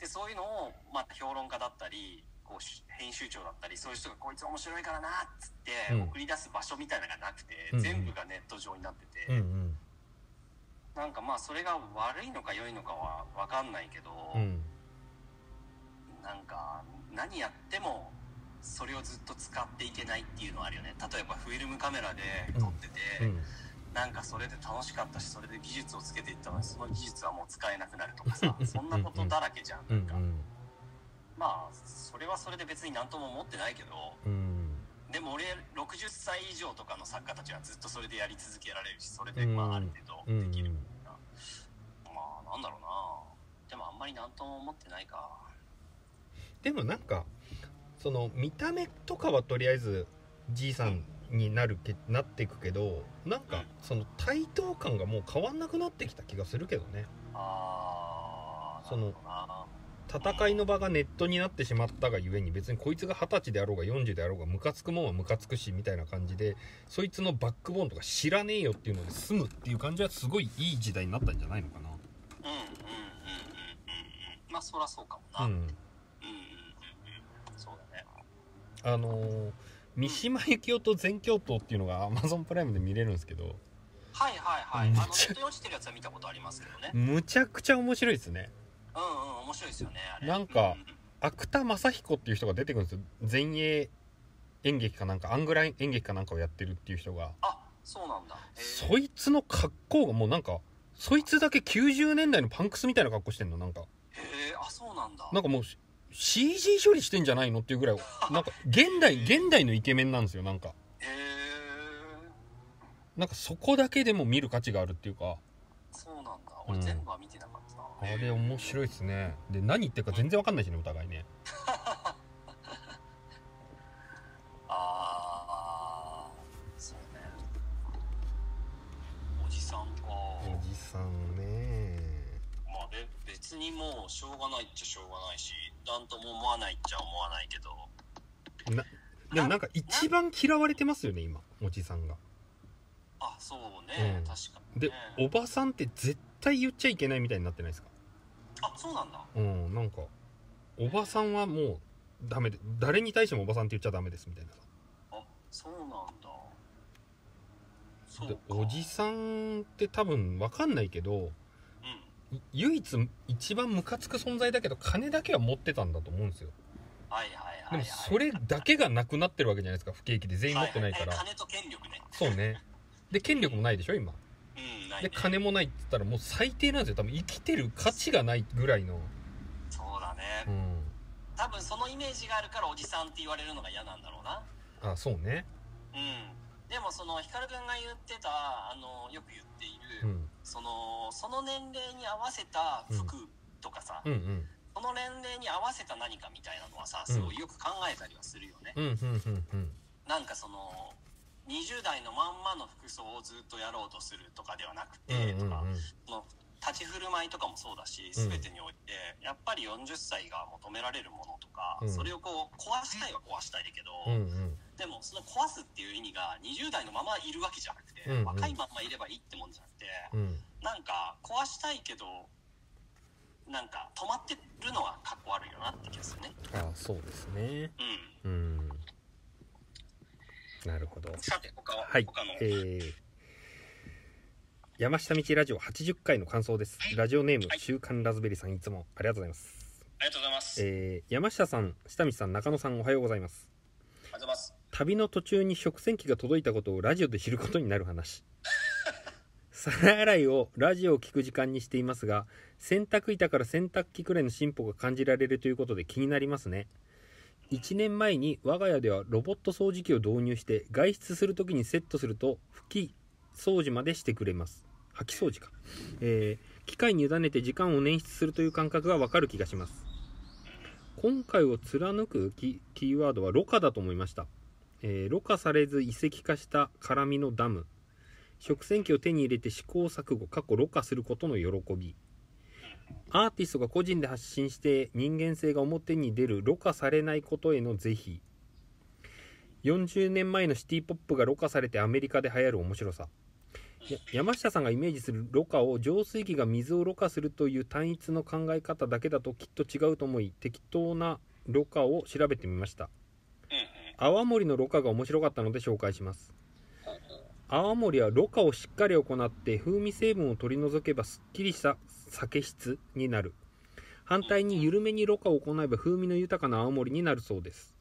でそういうのを、まあ、評論家だったりこうし編集長だったりそういう人がこいつ面白いからなっつってうん。送り出す場所みたいなのがなくて、うんうん。全部がネット上になってて、うんうんなんかまあそれが悪いのか良いのかは分かんないけど、うん。なんか何やってもそれをずっと使っていけないっていうのはあるよね。例えばフィルムカメラで撮ってて、うん。なんかそれで楽しかったしそれで技術をつけていったのにその技術はもう使えなくなるとかさそんなことだらけじゃんうん。なん。か、まあそれはそれで別に何とも思ってないけどうんでも俺60歳以上とかの作家たちはずっとそれでやり続けられるしそれでうん。まあある程うん度できるみたいな、まあなんだろうな。でもあんまり何とも思ってないか。でもなんかその見た目とかはとりあえずじいさんになるけなっていくけどなんかその対等感がもう変わんなくなってきた気がするけどね。ああその戦いの場がネットになってしまったがゆえに別にこいつが二十歳であろうが40であろうがムカつくもんはムカつくしみたいな感じでそいつのバックボーンとか知らねえよっていうので済むっていう感じはすごいいい時代になったんじゃないのかな。うんうんうんうん。うんうんまあそらそうかもな、うん。うんうんそうだね。あのー三島由紀夫と全教頭っていうのが Amazon プライムで見れるんですけど。はいはいはい。あのネットに落ちてるやつは見たことありますけどね。むちゃくちゃ面白いですねうんうん面白いですよねあれ。なんか芥正彦っていう人が出てくるんですよ。前衛演劇かなんかアングラ演劇かなんかをやってるっていう人が。あそうなんだ。そいつの格好がもうなんかそいつだけ90年代のパンクスみたいな格好してんのなんか。へえあそうなんだ。なんかもう CG 処理してんじゃないのっていうぐらい なんか現代現代のイケメンなんですよなんか。へえ。なんかそこだけでも見る価値があるっていうか。そうなんだ。俺うん全部は見てなかあれ面白いですね。で何言ってるか全然わかんないしねお互いね。ああそうね。おじさんか。おじさんね。まあべ別にもうしょうがないっちゃしょうがないしなんとも思わないっちゃ思わないけど。なでもなんか一番嫌われてますよね今おじさんが。あそうね、うん。確かにでねおばさんって絶対言っちゃいけないみたいになってないですか？あそうなんだ。うんなんかおばさんはもうダメで誰に対してもおばさんって言っちゃダメですみたいなさ。あそうなんだ。そうおじさんって多分わかんないけどうん。い唯一一番ムカつく存在だけど金だけは持ってたんだと思うんですよ。はいはいはい、はい、でもそれだけがなくなってるわけじゃないですか。不景気で全員持ってないから。はは金と権力ね。そうね。で権力もないでしょ今。うんない、でね、金もないって言ったらもう最低なんですよ。多分生きてる価値がないぐらいの。そうだね、うん。多分そのイメージがあるからおじさんって言われるのが嫌なんだろうな。あそうね。うん。でもその光くんが言ってたあのよく言っている、うん。そのその年齢に合わせた服とかさ、うんうん。その年齢に合わせた何かみたいなのはさすごいよく考えたりはするよね、うんうんうんうん。なんかその20代のまんまの服装をずっとやろうとするとかではなくて、とかその立ち振る舞いとかもそうだしうん。全てにおいてやっぱり40歳が求められるものとか、うん。それをこう壊したいは壊したいけど、うんうん。でもその壊すっていう意味が20代のままいるわけじゃなくて、うんうん。若いままいればいいってもんじゃなくて、うん。なんか壊したいけどなんか止まってるのがかっこ悪いよなって気がするね。ああそうですね。うん。うんなるほど。さて他は、はい。他の、えー山下道ラジオ80回の感想です。ラジオネームはい。週刊ラズベリーさんいつもありがとうございます。ありがとうございます、えー山下さん下道さん中野さんおはようございます。ありがとうございます。旅の途中に食洗機が届いたことをラジオで知ることになる話。皿洗いをラジオを聞く時間にしていますが洗濯板から洗濯機くらいの進歩が感じられるということで気になりますね1年前に我が家ではロボット掃除機を導入して外出する時にセットすると拭き掃除までしてくれます。掃き掃除か、えー機械に委ねて時間を捻出するという感覚がわかる気がします。今回を貫くキーワードはろ過だと思いました。えー、ろ過されず遺跡化した辛みのダム。食洗機を手に入れて試行錯誤過去ろ過することの喜び。アーティストが個人で発信して人間性が表に出るろ過されないことへの是非。40年前のシティポップがろ過されてアメリカで流行る面白さ。や山下さんがイメージするろ過を浄水器が水をろ過するという単一の考え方だけだときっと違うと思い適当なろ過を調べてみました。泡盛のろ過が面白かったので紹介します。泡盛はろ過をしっかり行って風味成分を取り除けばすっきりした酒質になる。反対に緩めにろ過を行えば風味の豊かな青森になるそうです。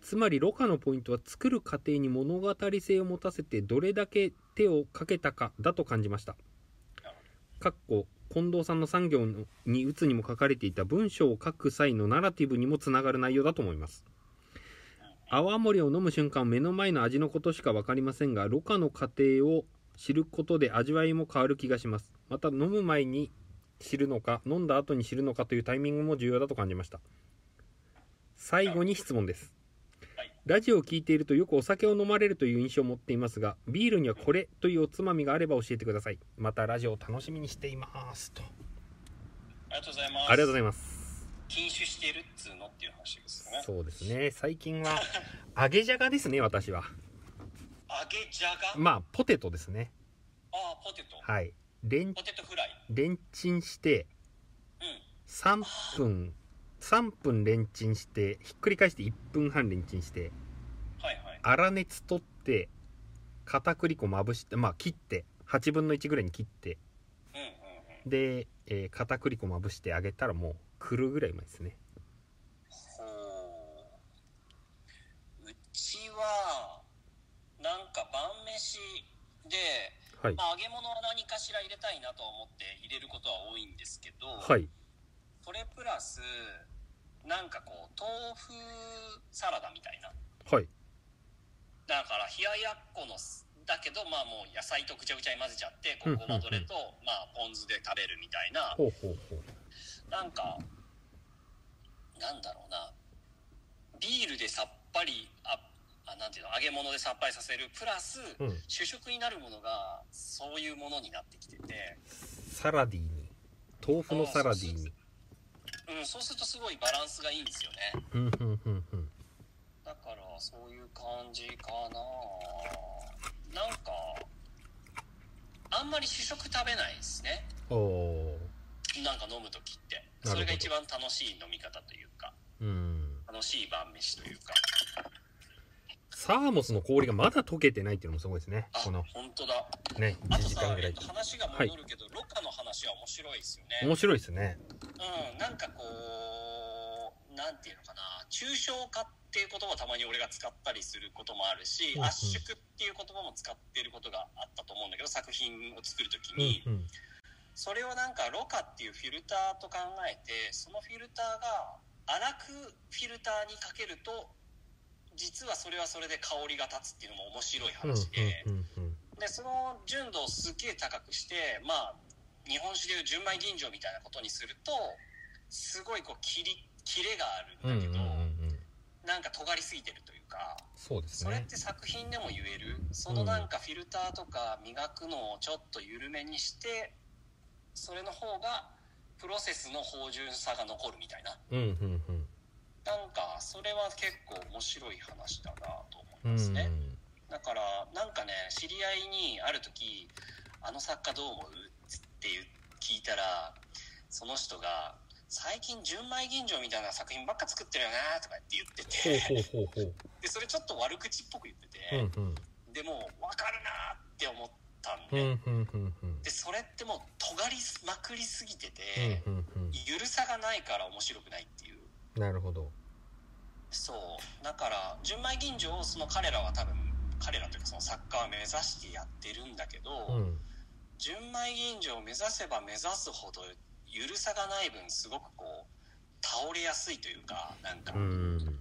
つまりろ過のポイントは作る過程に物語性を持たせてどれだけ手をかけたかだと感じました。かっこ近藤さんの産業に打つにも書かれていた文章を書く際のナラティブにもつながる内容だと思います。泡盛を飲む瞬間目の前の味のことしか分かりませんがろ過の過程を知ることで味わいも変わる気がします。また飲む前に知るのか飲んだ後に知るのかというタイミングも重要だと感じました。最後に質問です。はい。ラジオを聞いているとよくお酒を飲まれるという印象を持っていますがビールにはこれというおつまみがあれば教えてください。またラジオを楽しみにしていますと。ありがとうございます。ありがとうございます。禁酒してるっつうのっていう話ですよね。そうですね。最近は 揚げじゃがですね私は。揚げじゃが、まあポテトですね。ああポテト。はいレンポテトフライ。レンチンしてうん。3分3分レンチンしてひっくり返して1分半レンチンしてはいはい。粗熱取って片栗粉まぶしてまあ切って8分の1ぐらいに切ってうんうんうん。で、えー片栗粉まぶして揚げたらもうくるぐらいうまいですね。ほう。うちはなんか晩飯で、はい。まあ、揚げ物は何かしら入れたいなと思って入れることは多いんですけど、はい。それプラスなんかこう豆腐サラダみたいな。はい。だから冷ややっこのすだけどまあもう野菜とぐちゃぐちゃに混ぜちゃってこうごまどれとまあポン酢で食べるみたいな。ほなんかなんだろうな。ビールでさっぱりああなんていうの揚げ物でさっぱりさせるプラス、うん。主食になるものがそういうものになってきてて、サラディに。豆腐のサラディに。うん、そうするとすごいバランスがいいんですよね。うんうんうんうん。だからそういう感じかな。なんかあんまり主食食べないですね。おおなんか飲む時って。それが一番楽しい飲み方というか。ーうん。楽しい晩飯というかサーモスの氷がまだ溶けてないっていうのもすごいですね。あこの本当だ。ね1あとさ時間ぐ、らい。えっと、話が戻るけど、ロカの話は面白いですよね。面白いですね。うんなんかこうなんていうのかな。抽象化っていう言葉をたまに俺が使ったりすることもあるし、うんうん。圧縮っていう言葉も使ってることがあったと思うんだけど作品を作る時うんに、うん。それをなんかロカっていうフィルターと考えてそのフィルターが粗くフィルターにかけると実はそれはそれで香りが立つっていうのも面白いうん話で、でその純度をすっげえ高くしてまあ日本酒でいう純米吟醸みたいなことにするとすごいこう切り切れがあうんるんだけど、なんか尖りすぎてるというかそうですね。それって作品でも言える？そのなんかフィルターとか磨くのをちょっと緩めにしてそれの方がプロセスの芳醇さが残るみたいな。うんうんうんなんかそれは結構面白い話だなと思うんいますね、だからなんかね知り合いにある時「あの作家どう思う?」って聞いたらその人が「最近純米吟醸みたいな作品ばっか作ってるよね」とかって言っててでそれちょっと悪口っぽく言ってて、うんうん。でも分かるなって思ったんうで、んうんうんうん。でそれってもう尖りまくりすぎてうて、んうんうん。ゆるさがないから面白くないっていうなるほど。そう。だから純米吟醸をその彼らは多分彼らというかその作家は目指してやってるんだけど、うん。純米吟醸を目指せば目指すほどゆるさがない分すごくこう倒れやすいというかなんかうん。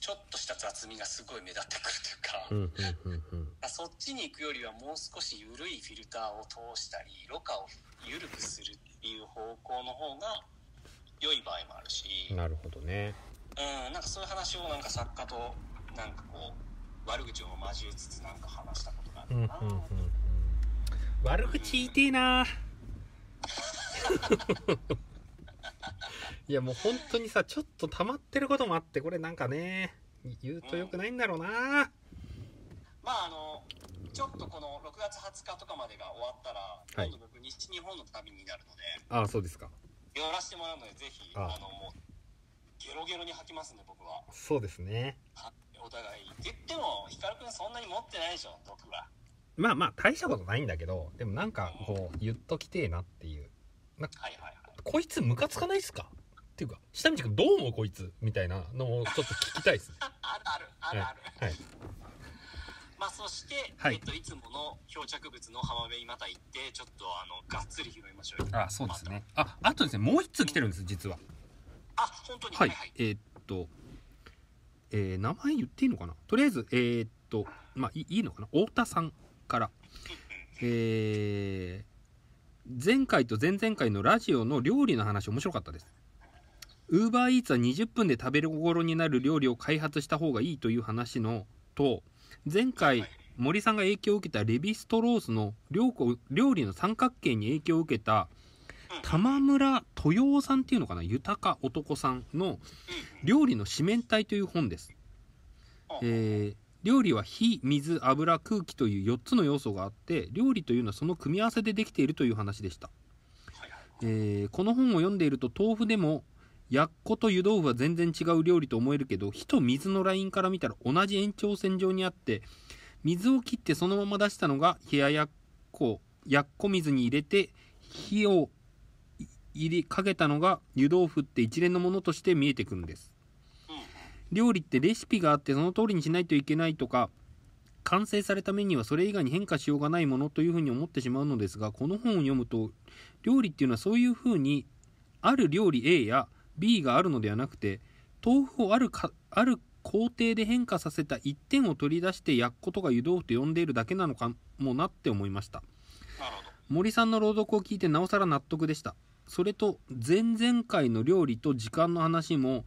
ちょっとした雑味がすごい目立ってくるというか、うんそっちに行くよりはもう少し緩いフィルターを通したりろ過を緩くするっていう方向の方が良い場合もあるし、なるほどね。うん、なんかそういう話をなんか作家となんかこう悪口を交えつつなんか話したことがあうんうんるかな、うんうん。悪口言いてえな。いやもう本当にさちょっと溜まってることもあってこれなんかね言うとよくないんだろうな。まああのちょっとこの6月20日とかまでが終わったら、はい。今度僕西日本の旅になるので。ああそうですか寄らせてもらうのでぜひあ。あのもうゲロゲロに吐きますね僕は。そうですね。はお互い。って言っても光くんそんなに持ってないでしょ毒は。まあまあ大したことないんだけどでもなんかこう言っときてえなっていう。はいはいはい。こいつムカつかないっすか？っていうか下道くんどう思うこいつ？みたいなのをちょっと聞きたいですね。ああるあるある。ある、はいまあそして、はい。えっと、いつもの漂着物の浜辺にまた行ってちょっとあのがっつり拾いましょうよ。あそうですね。ああとですねもう一通来てるんです実は。あ本当に。はい、はいえーっと、えー名前言っていいのかな？とりあえず、えーっと、まあ、いいいのかな？太田さんから、えー前回と前々回のラジオの料理の話面白かったです。ウーバーイーツは20分で食べる心になる料理を開発した方がいいという話のと、前回、森さんが影響を受けたレヴィストロースの料理料理の三角形に影響を受けた玉村豊夫さんっていうのかな豊か男さんの料理の四面体という本です、えー料理は火水油空気という4つの要素があって料理というのはその組み合わせでできているという話でした、えーこの本を読んでいると豆腐でもやっこと湯豆腐は全然違う料理と思えるけど火と水のラインから見たら同じ延長線上にあって水を切ってそのまま出したのが冷ややっこやっこ水に入れて火を入れかけたのが湯豆腐って一連のものとして見えてくるんです。料理ってレシピがあってその通りにしないといけないとか完成されたメニューはそれ以外に変化しようがないものというふうに思ってしまうのですがこの本を読むと料理っていうのはそういうふうにある料理 A や B があるのではなくて豆腐をあるかある工程で変化させた一点を取り出して焼くことが湯豆腐と呼んでいるだけなのかもなって思いました。森さんの朗読を聞いてなおさら納得でした。それと前々回の料理と時間の話も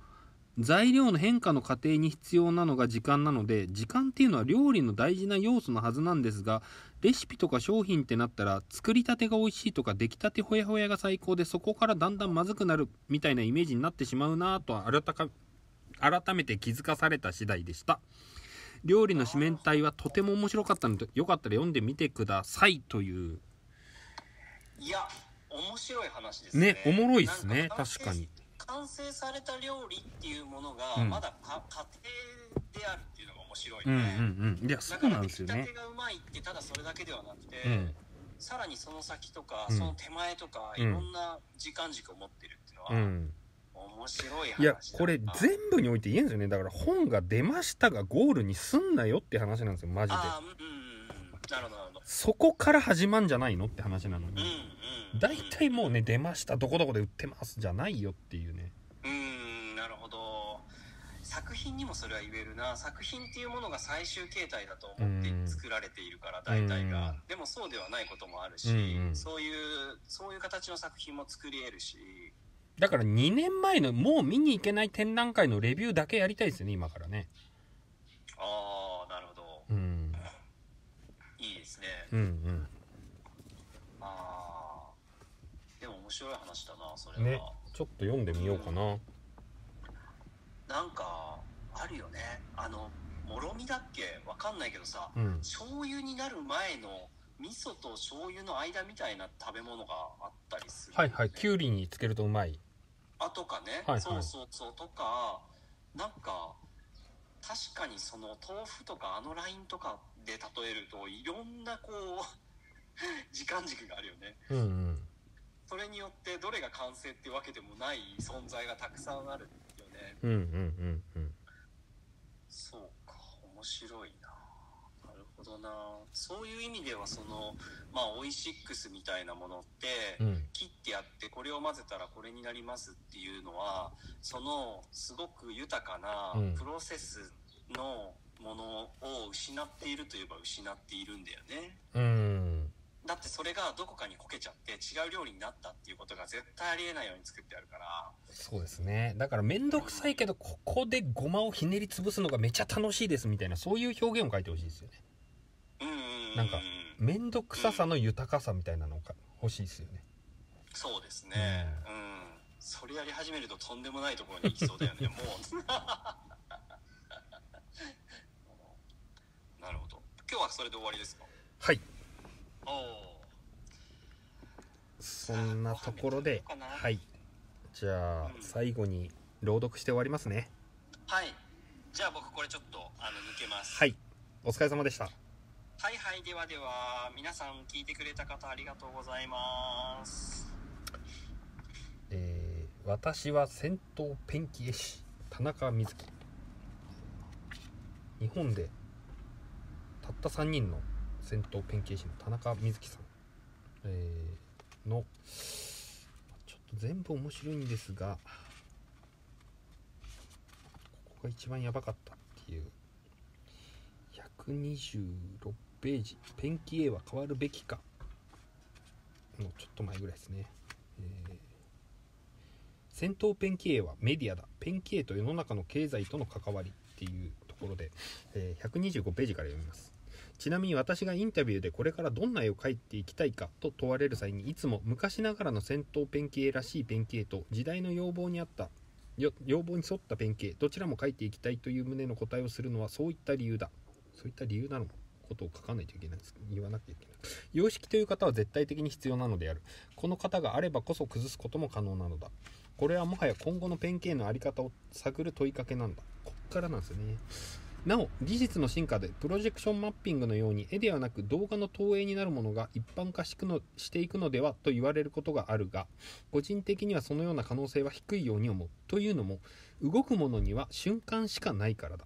材料の変化の過程に必要なのが時間なので時間っていうのは料理の大事な要素のはずなんですがレシピとか商品ってなったら作りたてが美味しいとか出来たてほやほやが最高でそこからだんだんまずくなるみたいなイメージになってしまうなぁと改か改めて気づかされた次第でした。料理の四面体はとても面白かったのでよかったら読んでみてくださいという。いや面白い話ですね。ねおもろいっすね。確かに完成された料理っていうものがうん。まだか家庭であるっていうのが面白いうんね、うんうん。いやそうなんですよね。出来たてがうまいってただそれだけではなくて、うん。さらにその先とか、うん。その手前とか、うん。いろんな時間軸を持ってるっていうのは、うん。面白い話だいやこれ全部において言えんですよね。だから本が出ましたがゴールにすんなよって話なんですよマジで。うんうんなるほどなるほど。そこから始まんじゃないのって話なのうんにうん。大体もうね出ましたどこどこで売ってますじゃないよっていうね。うんなるほど。作品にもそれは言えるな。作品っていうものが最終形態だと思ってうん作られているから大体が。うんでもそうではないこともあるし、うんうん。そういうそういう形の作品も作り得るし。だから2年前のもう見に行けない展覧会のレビューだけやりたいですよね今からね。ああなるほどうんいいですね。うんうん。ああでも面白い話だなそれは、ねちょっと読んでみようかな。なんかあるよね。あのもろみだっけ？わかんないけどさうん。醤油になる前の味噌と醤油の間みたいな食べ物があったりする、はいはいきゅうりにつけるとうまい。あとかね、はいはい。そうそうそう。とかなんか確かにその豆腐とかあのラインとかで例えるといろんなこう 時間軸があるよね。うんうん。それによってどれが完成ってわけでもない存在がたくさんあるよね。うんうんうんうん。そうか面白いな。なるほどな。そういう意味ではそのまあオイシックスみたいなものって、うん。切ってやってこれを混ぜたらこれになりますっていうのはそのすごく豊かなうん。プロセスのものを失っているといえば失っているんだよね。うん。だってそれがどこかにこけちゃって違う料理になったっていうことが絶対ありえないように作ってあるから。そうですね。だから面倒くさいけどここでごまをひねり潰すのがめっちゃ楽しいですみたいなそういう表現を書いてほしいですよねなんか面倒くささの豊かさみたいなのが欲しいですよね。そうですね。うん、それやり始めるととんでもないところに行きそうだよね もう。なるほど。今日はそれで終わりですか？はい。おおそんなところではい。じゃあうん。最後に朗読して終わりますね。はい。じゃあ僕これちょっとあの抜けます。はい。お疲れ様でしたはいはいではでは皆さん聞いてくれた方ありがとうございます。えー私は戦闘ペンキ絵師田中瑞希。日本でたった3人の戦闘ペンキ絵師の田中瑞希さん、えーのちょっと全部面白いんですがここが一番やばかったっていう。126ページ「ペンキ絵は変わるべきか」のちょっと前ぐらいですね、戦闘ペンキ絵はメディアだ。ペンキ絵と世の中の経済との関わりっていうところで、えー125ページから読みます。ちなみに私がインタビューでこれからどんな絵を描いていきたいかと問われる際にいつも昔ながらの戦闘ペンキ絵らしいペンキ絵と時代の要望に合った要望に沿ったペンキ絵どちらも描いていきたいという旨の答えをするのはそういった理由だ。そういった理由なのことを書かないといけないんです。言わなきゃいけない。様式という方は絶対的に必要なのである。この型があればこそ崩すことも可能なのだ。これはもはや今後のペンキ絵の在り方を探る問いかけなんだ。こっからなんですね。なお技術の進化でプロジェクションマッピングのように絵ではなく動画の投影になるものが一般化しのしていくのではと言われることがあるが個人的にはそのような可能性は低いように思う。というのも動くものには瞬間しかないからだ。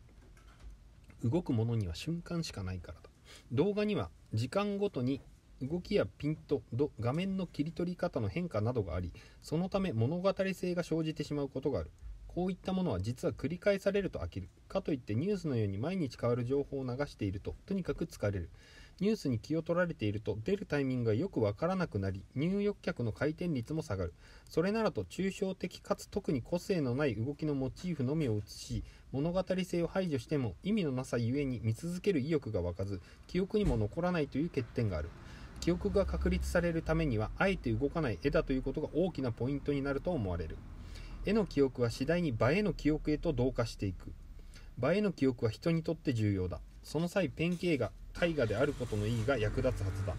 動くものには瞬間しかないからだ。動画には時間ごとに動きやピント度画面の切り取り方の変化などがありそのため物語性が生じてしまうことがある。こういったものは実は繰り返されると飽きる。かといってニュースのように毎日変わる情報を流しているととにかく疲れる。ニュースに気を取られていると出るタイミングがよくわからなくなり入浴客の回転率も下がる。それならと抽象的かつ特に個性のない動きのモチーフのみを映し物語性を排除しても意味のなさゆえに見続ける意欲が湧かず記憶にも残らないという欠点がある。記憶が確立されるためにはあえて動かない絵だということが大きなポイントになると思われる。絵の記憶は次第に映えの記憶へと同化していく。映えの記憶は人にとって重要だ。その際ペンキ絵が絵画であることの意義が役立つはずだ。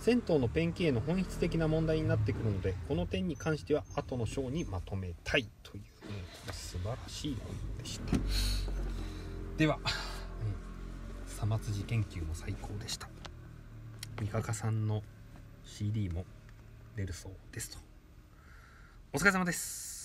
銭湯のペンキ絵の本質的な問題になってくるのでこの点に関しては後の章にまとめたい。というねこれ素晴らしい本でした。では、えー、さまつじ研究も最高でした。三鷹さんの CD も出るそうですと。お疲れ様です。